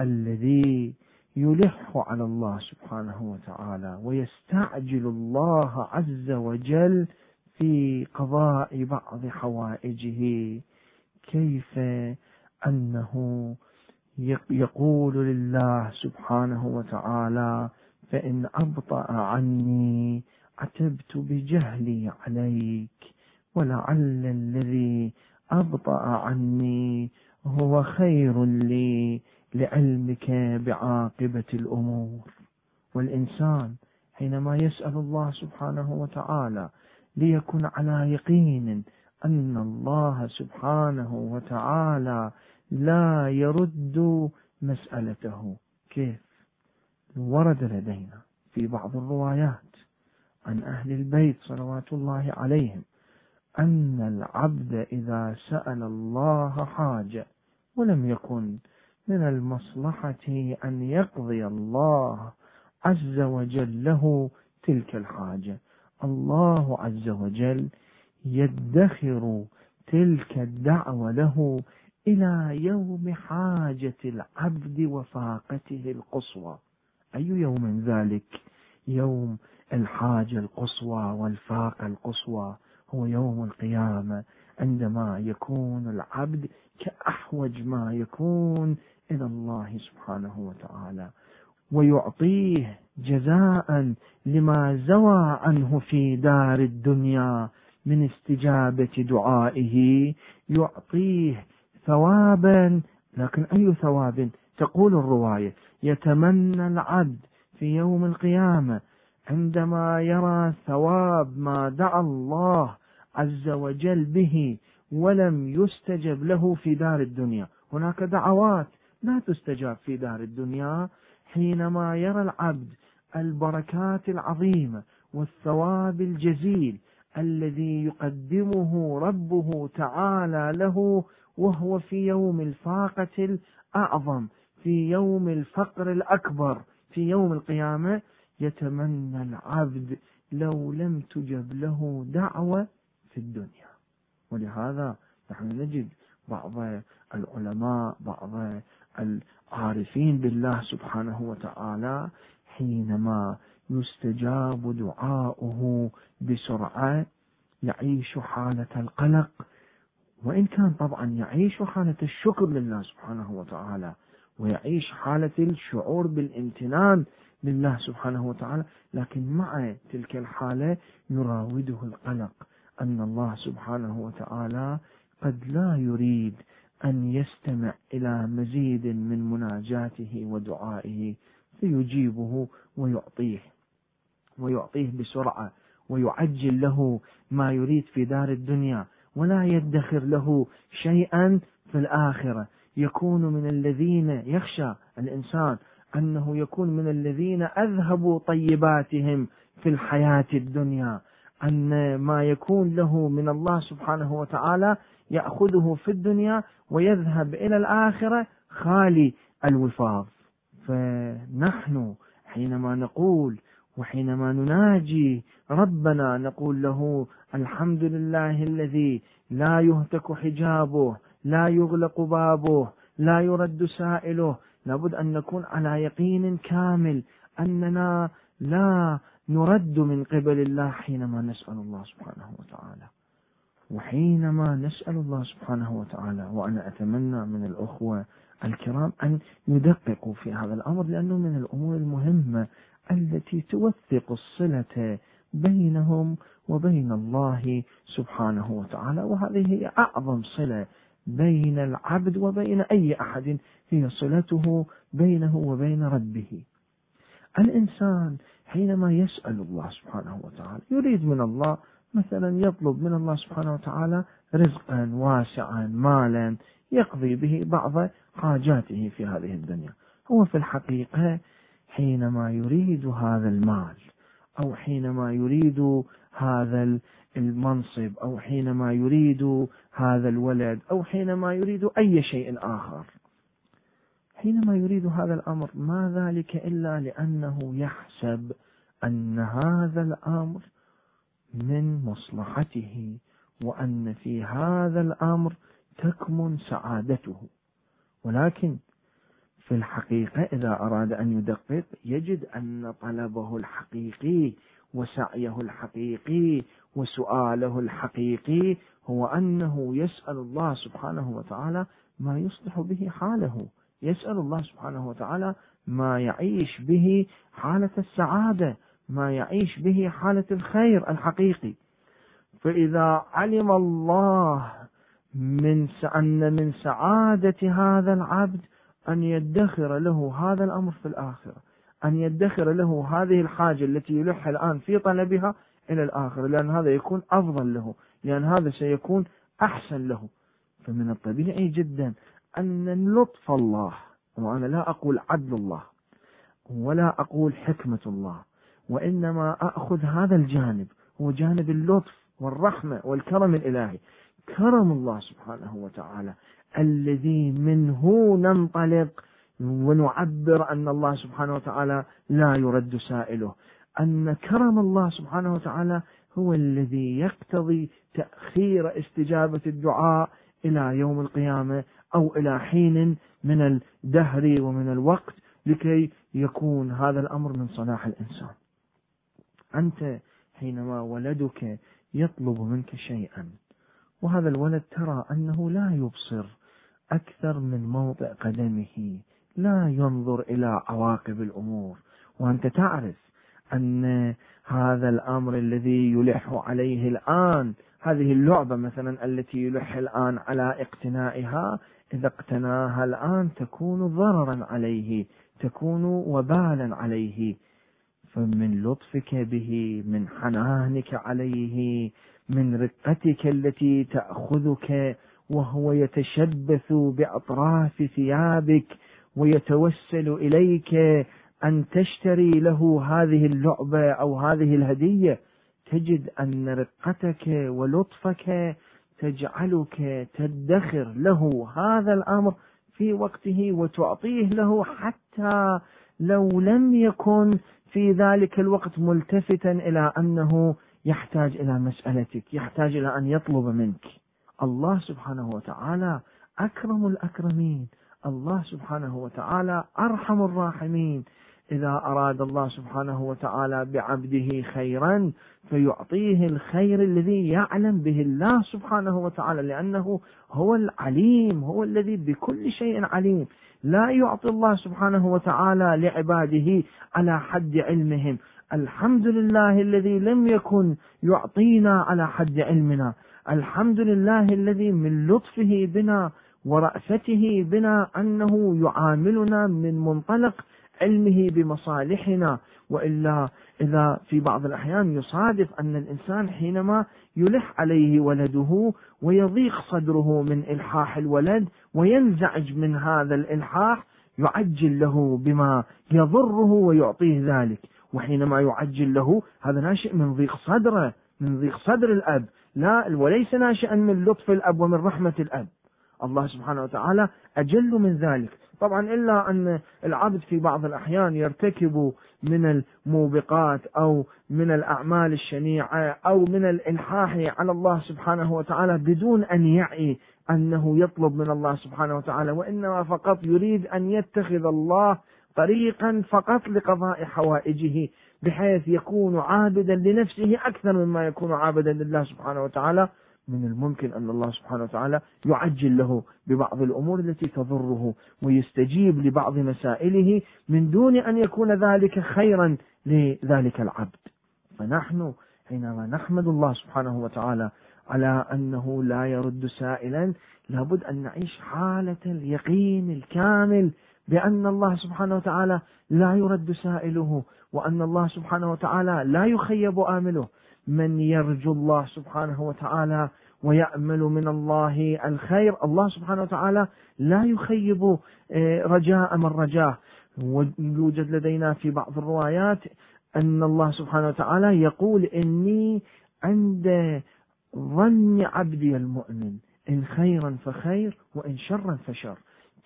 Speaker 1: الذي يلح على الله سبحانه وتعالى ويستعجل الله عز وجل في قضاء بعض حوائجه كيف أنه يقول لله سبحانه وتعالى فإن أبطأ عني عتبت بجهلي عليك ولعل الذي أبطأ عني هو خير لي لعلمك بعاقبة الأمور. والإنسان حينما يسأل الله سبحانه وتعالى ليكن على يقين أن الله سبحانه وتعالى لا يرد مسألته. كيف؟ ورد لدينا في بعض الروايات عن أهل البيت صلوات الله عليهم أن العبد إذا سأل الله حاجة ولم يكن من المصلحة أن يقضي الله عز وجل له تلك الحاجة. الله عز وجل يدخر تلك الدعوة له إلى يوم حاجة العبد وفاقته القصوى. أي يوم ذلك؟ يوم الحاجة القصوى والفاقة القصوى. هو يوم القيامة عندما يكون العبد كأحوج ما يكون إلى الله سبحانه وتعالى. ويعطيه جزاء لما زوى عنه في دار الدنيا من استجابة دعائه. يعطيه ثوابا لكن أي ثواب؟ تقول الرواية يتمنى العبد في يوم القيامة عندما يرى ثواب ما دعا الله عز وجل به ولم يستجب له في دار الدنيا. هناك دعوات لا تستجاب في دار الدنيا. حينما يرى العبد البركات العظيمة والثواب الجزيل الذي يقدمه ربه تعالى له وهو في يوم الفاقة الأعظم في يوم الفقر الأكبر في يوم القيامة يتمنى العبد لو لم تجب له دعوة في الدنيا. ولهذا نحن نجد بعض العلماء بعض العارفين بالله سبحانه وتعالى حينما يستجاب دعاؤه بسرعة يعيش حالة القلق وإن كان طبعا يعيش حالة الشكر لله سبحانه وتعالى ويعيش حالة الشعور بالامتنان لله سبحانه وتعالى لكن مع تلك الحالة يراوده القلق أن الله سبحانه وتعالى قد لا يريد أن يستمع إلى مزيد من مناجاته ودعائه فيجيبه ويعطيه ويعطيه بسرعة ويعجل له ما يريد في دار الدنيا ولا يدخر له شيئا في الآخرة. يكون من الذين يخشى الإنسان أنه يكون من الذين أذهبوا طيباتهم في الحياة الدنيا. أن ما يكون له من الله سبحانه وتعالى يأخذه في الدنيا ويذهب إلى الآخرة خالي الوفاض. فنحن حينما نقول وحينما نناجي ربنا نقول له الحمد لله الذي لا يهتك حجابه لا يغلق بابه لا يرد سائله. لابد أن نكون على يقين كامل أننا لا نرد من قبل الله حينما نسأل الله سبحانه وتعالى. وحينما نسأل الله سبحانه وتعالى وأنا أتمنى من الأخوة الكرام أن يدققوا في هذا الأمر لأنه من الأمور المهمة التي توثق الصلة بينهم وبين الله سبحانه وتعالى. وهذه هي أعظم صلة بين العبد وبين أي أحد هي صلته بينه وبين ربه. الإنسان حينما يسأل الله سبحانه وتعالى يريد من الله مثلا يطلب من الله سبحانه وتعالى رزقا واسعا مالا يقضي به بعض حاجاته في هذه الدنيا. هو في الحقيقة حينما يريد هذا المال أو حينما يريد هذا المنصب أو حينما يريد هذا الولد أو حينما يريد أي شيء آخر. حينما يريد هذا الأمر ما ذلك إلا لأنه يحسب أن هذا الأمر من مصلحته وأن في هذا الأمر تكمن سعادته. ولكن في الحقيقة إذا أراد أن يدقق يجد أن طلبه الحقيقي وسعيه الحقيقي وسؤاله الحقيقي هو أنه يسأل الله سبحانه وتعالى ما يصلح به حاله. يسأل الله سبحانه وتعالى ما يعيش به حالة السعادة. ما يعيش به حالة الخير الحقيقي. فإذا علم الله من أن من سعادة هذا العبد أن يدخر له هذا الأمر في الآخرة. أن يدخر له هذه الحاجة التي يلح الآن في طلبها إلى الآخرة لأن هذا يكون أفضل له لأن هذا سيكون أحسن له. فمن الطبيعي جدا أن لطف الله وأنا لا أقول عدل الله ولا أقول حكمة الله. وإنما أخذ هذا الجانب هو جانب اللطف والرحمة والكرم الإلهي. كرم الله سبحانه وتعالى الذي منه ننطلق ونعبر أن الله سبحانه وتعالى لا يرد سائله. أن كرم الله سبحانه وتعالى هو الذي يقتضي تأخير استجابة الدعاء إلى يوم القيامة أو إلى حين من الدهر ومن الوقت لكي يكون هذا الأمر من صلاح الإنسان. أنت حينما ولدك يطلب منك شيئا. وهذا الولد ترى أنه لا يبصر أكثر من موضع قدمه لا ينظر إلى عواقب الأمور. وأنت تعرف أن هذا الأمر الذي يلح عليه الآن هذه اللعبة مثلا التي يلح الآن على اقتنائها إذا اقتناها الآن تكون ضررا عليه تكون وبالا عليه. فمن لطفك به من حنانك عليه من رقتك التي تأخذك وهو يتشبث بأطراف ثيابك ويتوسل إليك أن تشتري له هذه اللعبة أو هذه الهدية. تجد أن رقتك ولطفك تجعلك تدخر له هذا الأمر في وقته وتعطيه له حتى لو لم يكن في ذلك الوقت ملتفتا إلى أنه يحتاج إلى مسألتك يحتاج إلى أن يطلب منك. الله سبحانه وتعالى أكرم الأكرمين. الله سبحانه وتعالى أرحم الراحمين. إذا أراد الله سبحانه وتعالى بعبده خيرا فيعطيه الخير الذي يعلم به الله سبحانه وتعالى لأنه هو العليم هو الذي بكل شيء عليم. لا يعطي الله سبحانه وتعالى لعباده على حد علمهم. الحمد لله الذي لم يكن يعطينا على حد علمنا. الحمد لله الذي من لطفه بنا ورأفته بنا أنه يعاملنا من منطلق علمه بمصالحنا وإلا إذا في بعض الأحيان يصادف أن الإنسان حينما يلح عليه ولده ويضيق صدره من إلحاح الولد وينزعج من هذا الإلحاح يعجل له بما يضره ويعطيه ذلك. وحينما يعجل له هذا ناشئ من ضيق صدره من ضيق صدر الأب. لا وليس ناشئا من لطف الأب ومن رحمة الأب. الله سبحانه وتعالى أجل من ذلك. طبعا إلا أن العبد في بعض الأحيان يرتكب من الموبقات أو من الأعمال الشنيعة أو من الإلحاح على الله سبحانه وتعالى بدون أن يعي أنه يطلب من الله سبحانه وتعالى وإنما فقط يريد أن يتخذ الله طريقا فقط لقضاء حوائجه بحيث يكون عابدا لنفسه أكثر مما يكون عابدا لله سبحانه وتعالى. من الممكن أن الله سبحانه وتعالى يعجل له ببعض الأمور التي تضره ويستجيب لبعض مسائله من دون أن يكون ذلك خيرا لذلك العبد. فنحن حينما نحمد الله سبحانه وتعالى على أنه لا يرد سائلا لابد أن نعيش حالة اليقين الكامل بأن الله سبحانه وتعالى لا يرد سائله وأن الله سبحانه وتعالى لا يخيب آمله. من يرجو الله سبحانه وتعالى ويأمل من الله الخير. الله سبحانه وتعالى لا يخيب آه، رجاء من رجاه. ويوجد لدينا في بعض الروايات أن الله سبحانه وتعالى يقول إني عند ظن عبدي المؤمن إن خيرا فخير وإن شرا فشر.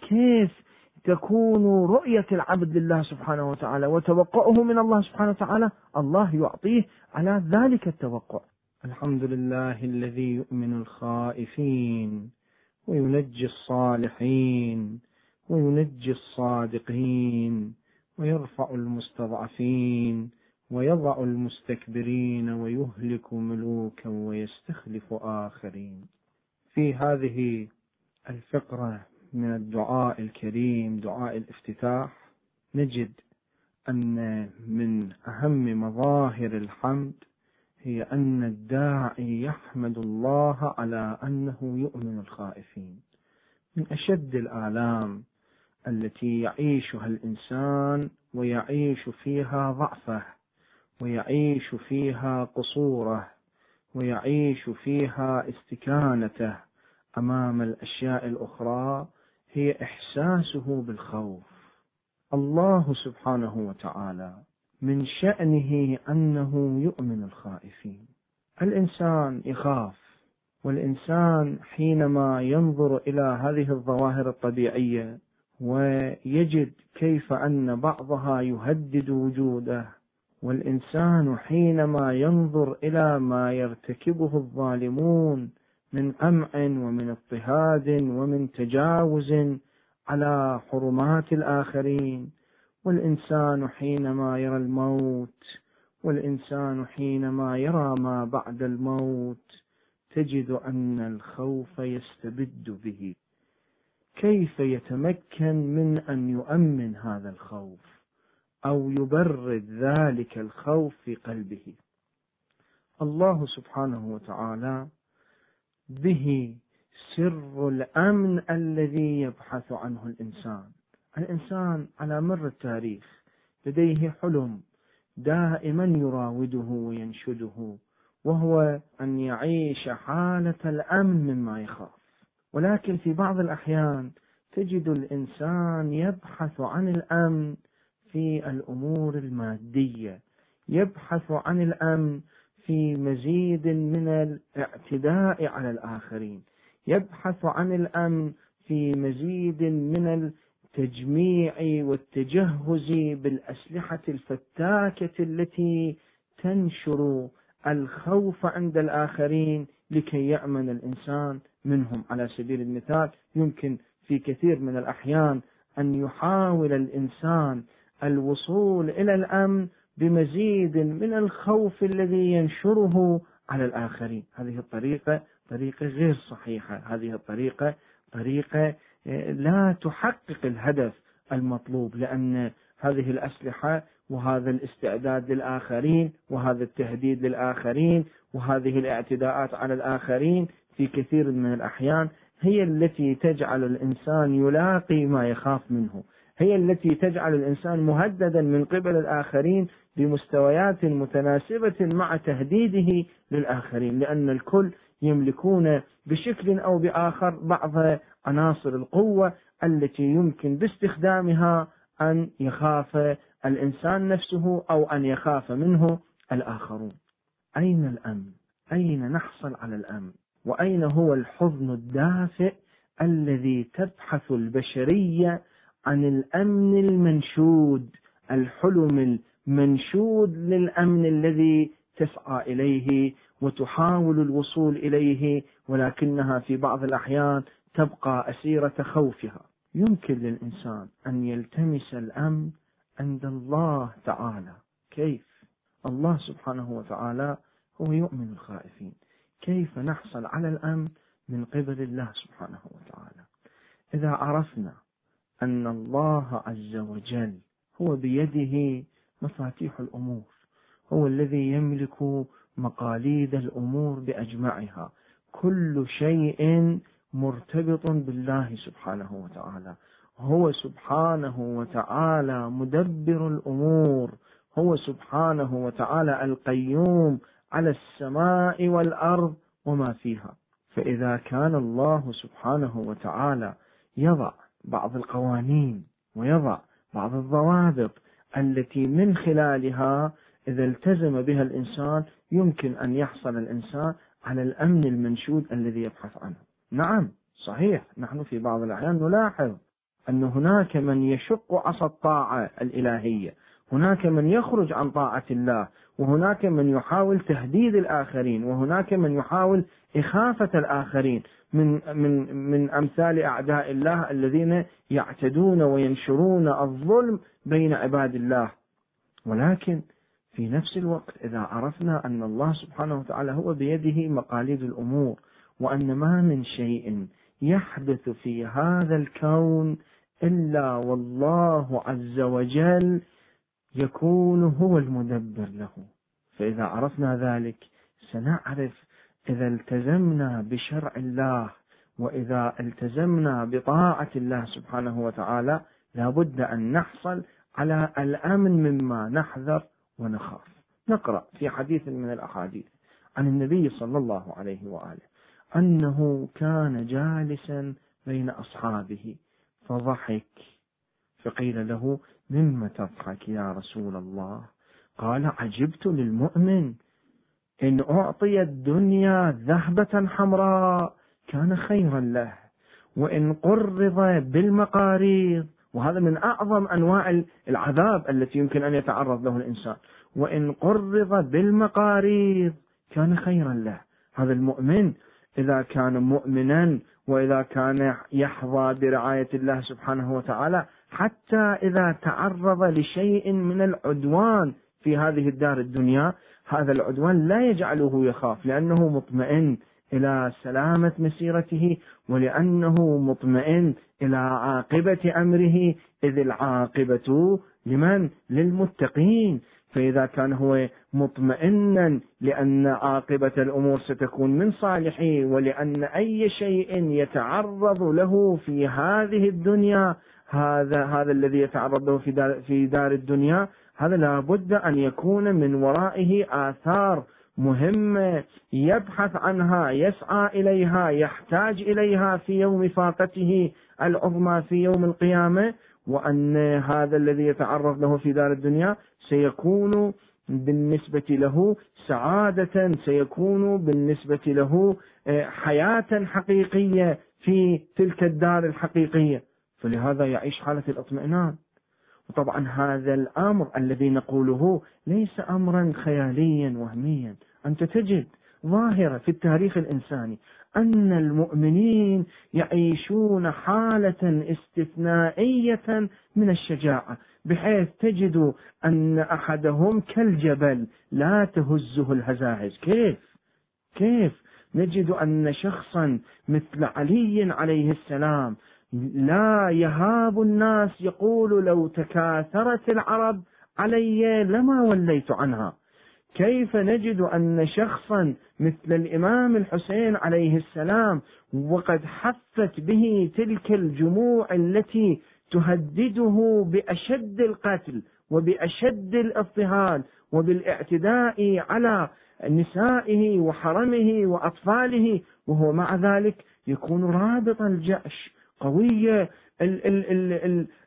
Speaker 1: كيف تكون رؤية العبد لله سبحانه وتعالى وتوقعه من الله سبحانه وتعالى؟ الله يعطيه على ذلك التوقع. الحمد لله الذي يؤمن الخائفين وينجي الصالحين وينجي الصادقين ويرفع المستضعفين ويضع المستكبرين ويهلك ملوكا ويستخلف آخرين. في هذه الفقرة من الدعاء الكريم دعاء الافتتاح نجد أن من أهم مظاهر الحمد هي أن الداعي يحمد الله على أنه يؤمن الخائفين. من أشد الآلام التي يعيشها الإنسان ويعيش فيها ضعفه ويعيش فيها قصوره ويعيش فيها استكانته أمام الأشياء الأخرى هي إحساسه بالخوف. الله سبحانه وتعالى من شأنه أنه يؤمن الخائفين. الإنسان يخاف والإنسان حينما ينظر إلى هذه الظواهر الطبيعية ويجد كيف أن بعضها يهدد وجوده والإنسان حينما ينظر إلى ما يرتكبه الظالمون من قمع ومن اضطهاد ومن تجاوز على حرمات الآخرين والإنسان حينما يرى الموت والإنسان حينما يرى ما بعد الموت تجد أن الخوف يستبد به. كيف يتمكن من أن يؤمن هذا الخوف أو يبرد ذلك الخوف في قلبه؟ الله سبحانه وتعالى به سر الأمن الذي يبحث عنه الإنسان. الإنسان على مر التاريخ لديه حلم دائما يراوده وينشده وهو أن يعيش حالة الأمن مما يخاف. ولكن في بعض الأحيان تجد الإنسان يبحث عن الأمن في الأمور المادية يبحث عن الأمن في مزيد من الاعتداء على الآخرين يبحث عن الأمن في مزيد من التجميع والتجهز بالأسلحة الفتاكة التي تنشر الخوف عند الآخرين لكي يأمن الإنسان منهم. على سبيل المثال يمكن في كثير من الأحيان أن يحاول الإنسان الوصول إلى الأمن بمزيد من الخوف الذي ينشره على الآخرين. هذه الطريقة طريقة غير صحيحة. هذه الطريقة طريقة آه، لا تحقق الهدف المطلوب لأن هذه الأسلحة وهذا الاستعداد للآخرين وهذا التهديد للآخرين وهذه الاعتداءات على الآخرين في كثير من الأحيان هي التي تجعل الإنسان يلاقي ما يخاف منه. هي التي تجعل الإنسان مهددا من قبل الآخرين بمستويات متناسبة مع تهديده للآخرين لأن الكل يملكون بشكل أو بآخر بعض عناصر القوة التي يمكن باستخدامها أن يخاف الإنسان نفسه أو أن يخاف منه الآخرون أين الأمن؟ أين نحصل على الأمن؟ وأين هو الحضن الدافئ الذي تبحث البشرية عن الأمن المنشود الحلم المنشود للأمن الذي تسعى إليه وتحاول الوصول إليه ولكنها في بعض الأحيان تبقى أسيرة خوفها. يمكن للإنسان أن يلتمس الأمن عند الله تعالى. كيف؟ الله سبحانه وتعالى هو يؤمن الخائفين. كيف نحصل على الأمن من قبل الله سبحانه وتعالى؟ إذا عرفنا أن الله عز وجل هو بيده مفاتيح الأمور هو الذي يملك مقاليد الأمور بأجمعها كل شيء مرتبط بالله سبحانه وتعالى. هو سبحانه وتعالى مدبر الأمور. هو سبحانه وتعالى القيوم على السماء والأرض وما فيها. فإذا كان الله سبحانه وتعالى يضع بعض القوانين ويضع بعض الضوابط التي من خلالها إذا التزم بها الإنسان يمكن أن يحصل الإنسان على الأمن المنشود الذي يبحث عنه. نعم صحيح. نحن في بعض الأحيان نلاحظ أن هناك من يشق عصا الطاعة الإلهية هناك من يخرج عن طاعة الله وهناك من يحاول تهديد الآخرين وهناك من يحاول إخافة الآخرين من من من أمثال أعداء الله الذين يعتدون وينشرون الظلم بين عباد الله. ولكن في نفس الوقت إذا عرفنا أن الله سبحانه وتعالى هو بيده مقاليد الأمور وأن ما من شيء يحدث في هذا الكون إلا والله عز وجل يكون هو المدبر له. فإذا عرفنا ذلك سنعرف إذا التزمنا بشرع الله وإذا التزمنا بطاعة الله سبحانه وتعالى لابد أن نحصل على الأمن مما نحذر ونخاف. نقرأ في حديث من الأحاديث عن النبي صلى الله عليه وآله. أنه كان جالسا بين أصحابه. فضحك. فقيل له مما تضحك يا رسول الله؟ قال عجبت للمؤمن. إن أعطي الدنيا ذهبة حمراء كان خيرا له. وإن قرض بالمقاريض وهذا من أعظم أنواع العذاب التي يمكن أن يتعرض له الإنسان. وإن قرض بالمقاريض كان خيرا له. هذا المؤمن إذا كان مؤمنا وإذا كان يحظى برعاية الله سبحانه وتعالى حتى إذا تعرض لشيء من العدوان في هذه الدار الدنيا هذا العدوان لا يجعله يخاف لأنه مطمئن إلى سلامة مسيرته ولأنه مطمئن إلى عاقبة أمره إذ العاقبة لمن؟ للمتقين فإذا كان هو مطمئنا لأن عاقبة الأمور ستكون من صالحه ولأن أي شيء يتعرض له في هذه الدنيا هذا هذا الذي يتعرض له في دار, في دار الدنيا هذا لابد أن يكون من ورائه آثار مهمة يبحث عنها يسعى إليها يحتاج إليها في يوم فاقته العظمى في يوم القيامة وأن هذا الذي يتعرض له في دار الدنيا سيكون بالنسبة له سعادة سيكون بالنسبة له آه، حياة حقيقية في تلك الدار الحقيقية. فلهذا يعيش حالة الاطمئنان. وطبعا هذا الأمر الذي نقوله ليس أمرا خياليا وهميا. أنت تجد ظاهرة في التاريخ الإنساني أن المؤمنين يعيشون حالة استثنائية من الشجاعة بحيث تجد أن أحدهم كالجبل لا تهزه الهزائز. كيف؟ كيف؟ نجد أن شخصا مثل علي عليه السلام لا يهاب الناس يقول لو تكاثرت العرب علي لما وليت عنها. كيف نجد أن شخصا مثل الإمام الحسين عليه السلام وقد حفت به تلك الجموع التي تهدده بأشد القتل وبأشد الاضطهاد وبالاعتداء على نسائه وحرمه وأطفاله وهو مع ذلك يكون رابط الجأش قوية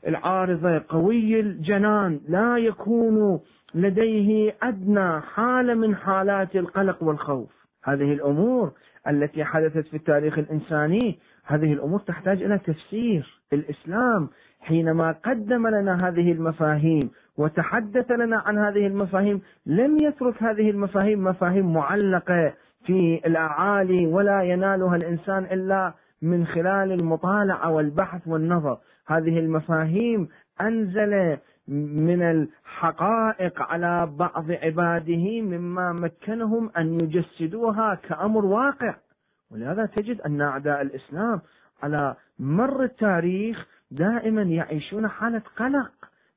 Speaker 1: العارضة قوي الجنان لا يكون لديه أدنى حالة من حالات القلق والخوف. هذه الأمور التي حدثت في التاريخ الإنساني هذه الأمور تحتاج إلى تفسير الإسلام. حينما قدم لنا هذه المفاهيم وتحدث لنا عن هذه المفاهيم لم يترك هذه المفاهيم مفاهيم معلقة في الأعالي ولا ينالها الإنسان إلا من خلال المطالعة والبحث والنظر. هذه المفاهيم أنزل من الحقائق على بعض عباده مما مكنهم أن يجسدوها كأمر واقع. ولهذا تجد أن أعداء الإسلام على مر التاريخ دائما يعيشون حالة قلق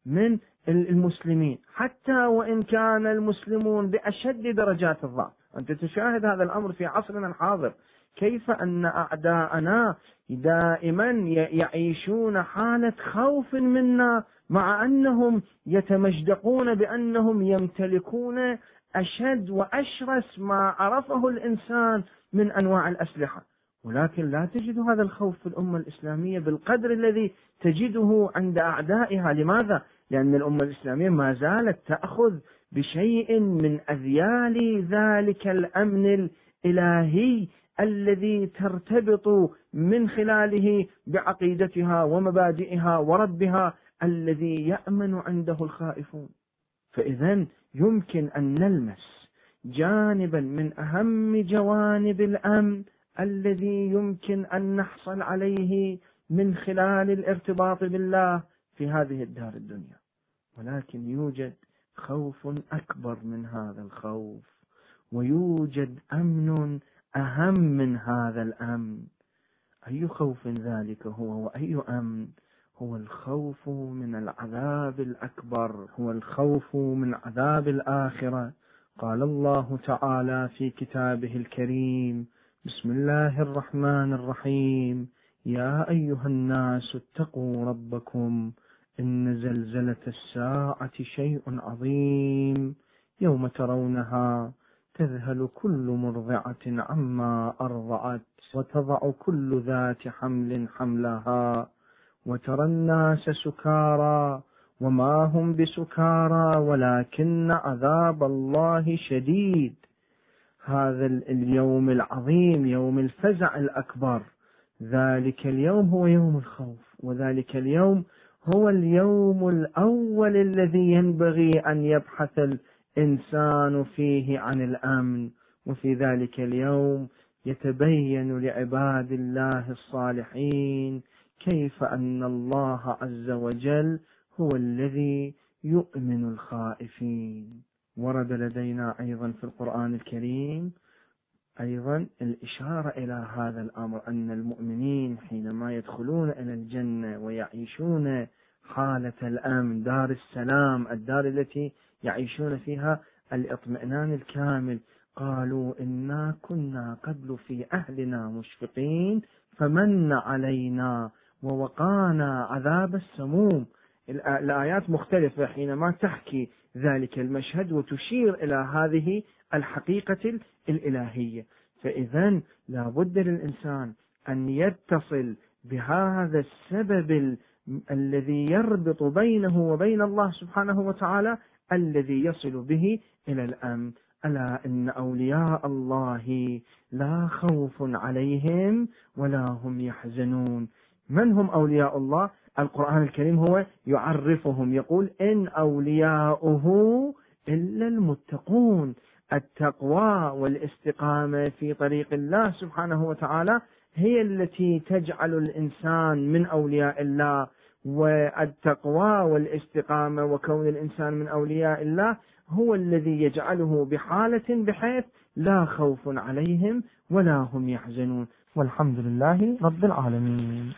Speaker 1: من المسلمين حتى وإن كان المسلمون بأشد درجات الضعف. أنت تشاهد هذا الأمر في عصرنا الحاضر. كيف أن أعداءنا دائما يعيشون حالة خوف منا مع أنهم يتمجدقون بأنهم يمتلكون أشد وأشرس ما عرفه الإنسان من أنواع الأسلحة ولكن لا تجد هذا الخوف في الأمة الإسلامية بالقدر الذي تجده عند أعدائها لماذا؟ لأن الأمة الإسلامية ما زالت تأخذ بشيء من أذيال ذلك الأمن الإلهي الذي ترتبط من خلاله بعقيدتها ومبادئها وربها الذي يأمن عنده الخائفون. فإذا يمكن أن نلمس جانبا من أهم جوانب الأمن الذي يمكن أن نحصل عليه من خلال الارتباط بالله في هذه الدار الدنيا. ولكن يوجد خوف أكبر من هذا الخوف ويوجد أمن أهم من هذا الأمن. أي خوف ذلك هو وأي أمن هو الخوف من العذاب الأكبر هو الخوف من عذاب الآخرة. قال الله تعالى في كتابه الكريم بسم الله الرحمن الرحيم. يا أيها الناس اتقوا ربكم إن زلزلة الساعة شيء عظيم. يوم ترونها تذهل كل مرضعة عما أرضعت وتضع كل ذات حمل حملها. وترى الناس سكارى وما هم بسكارى ولكن عذاب الله شديد. هذا اليوم العظيم يوم الفزع الأكبر. ذلك اليوم هو يوم الخوف وذلك اليوم هو اليوم الأول الذي ينبغي أن يبحث الإنسان فيه عن الأمن. وفي ذلك اليوم يتبين لعباد الله الصالحين كيف أن الله عز وجل هو الذي يؤمن الخائفين؟ ورد لدينا أيضا في القرآن الكريم أيضا الإشارة إلى هذا الأمر أن المؤمنين حينما يدخلون إلى الجنة ويعيشون حالة الأمن دار السلام الدار التي يعيشون فيها الإطمئنان الكامل قالوا إنا كنا قبل في أهلنا مشفقين فمن علينا ووقانا عذاب السموم. الآيات مختلفة حينما تحكي ذلك المشهد وتشير إلى هذه الحقيقة الإلهية. فإذا لا بد للإنسان أن يتصل بهذا السبب الذي يربط بينه وبين الله سبحانه وتعالى الذي يصل به إلى الأمن. ألا إن أولياء الله لا خوف عليهم ولا هم يحزنون. من هم أولياء الله؟ القرآن الكريم هو يعرفهم يقول إن أولياؤه إلا المتقون. التقوى والاستقامة في طريق الله سبحانه وتعالى هي التي تجعل الإنسان من أولياء الله. والتقوى والاستقامة وكون الإنسان من أولياء الله هو الذي يجعله بحالة بحيث لا خوف عليهم ولا هم يحزنون. والحمد لله رب العالمين.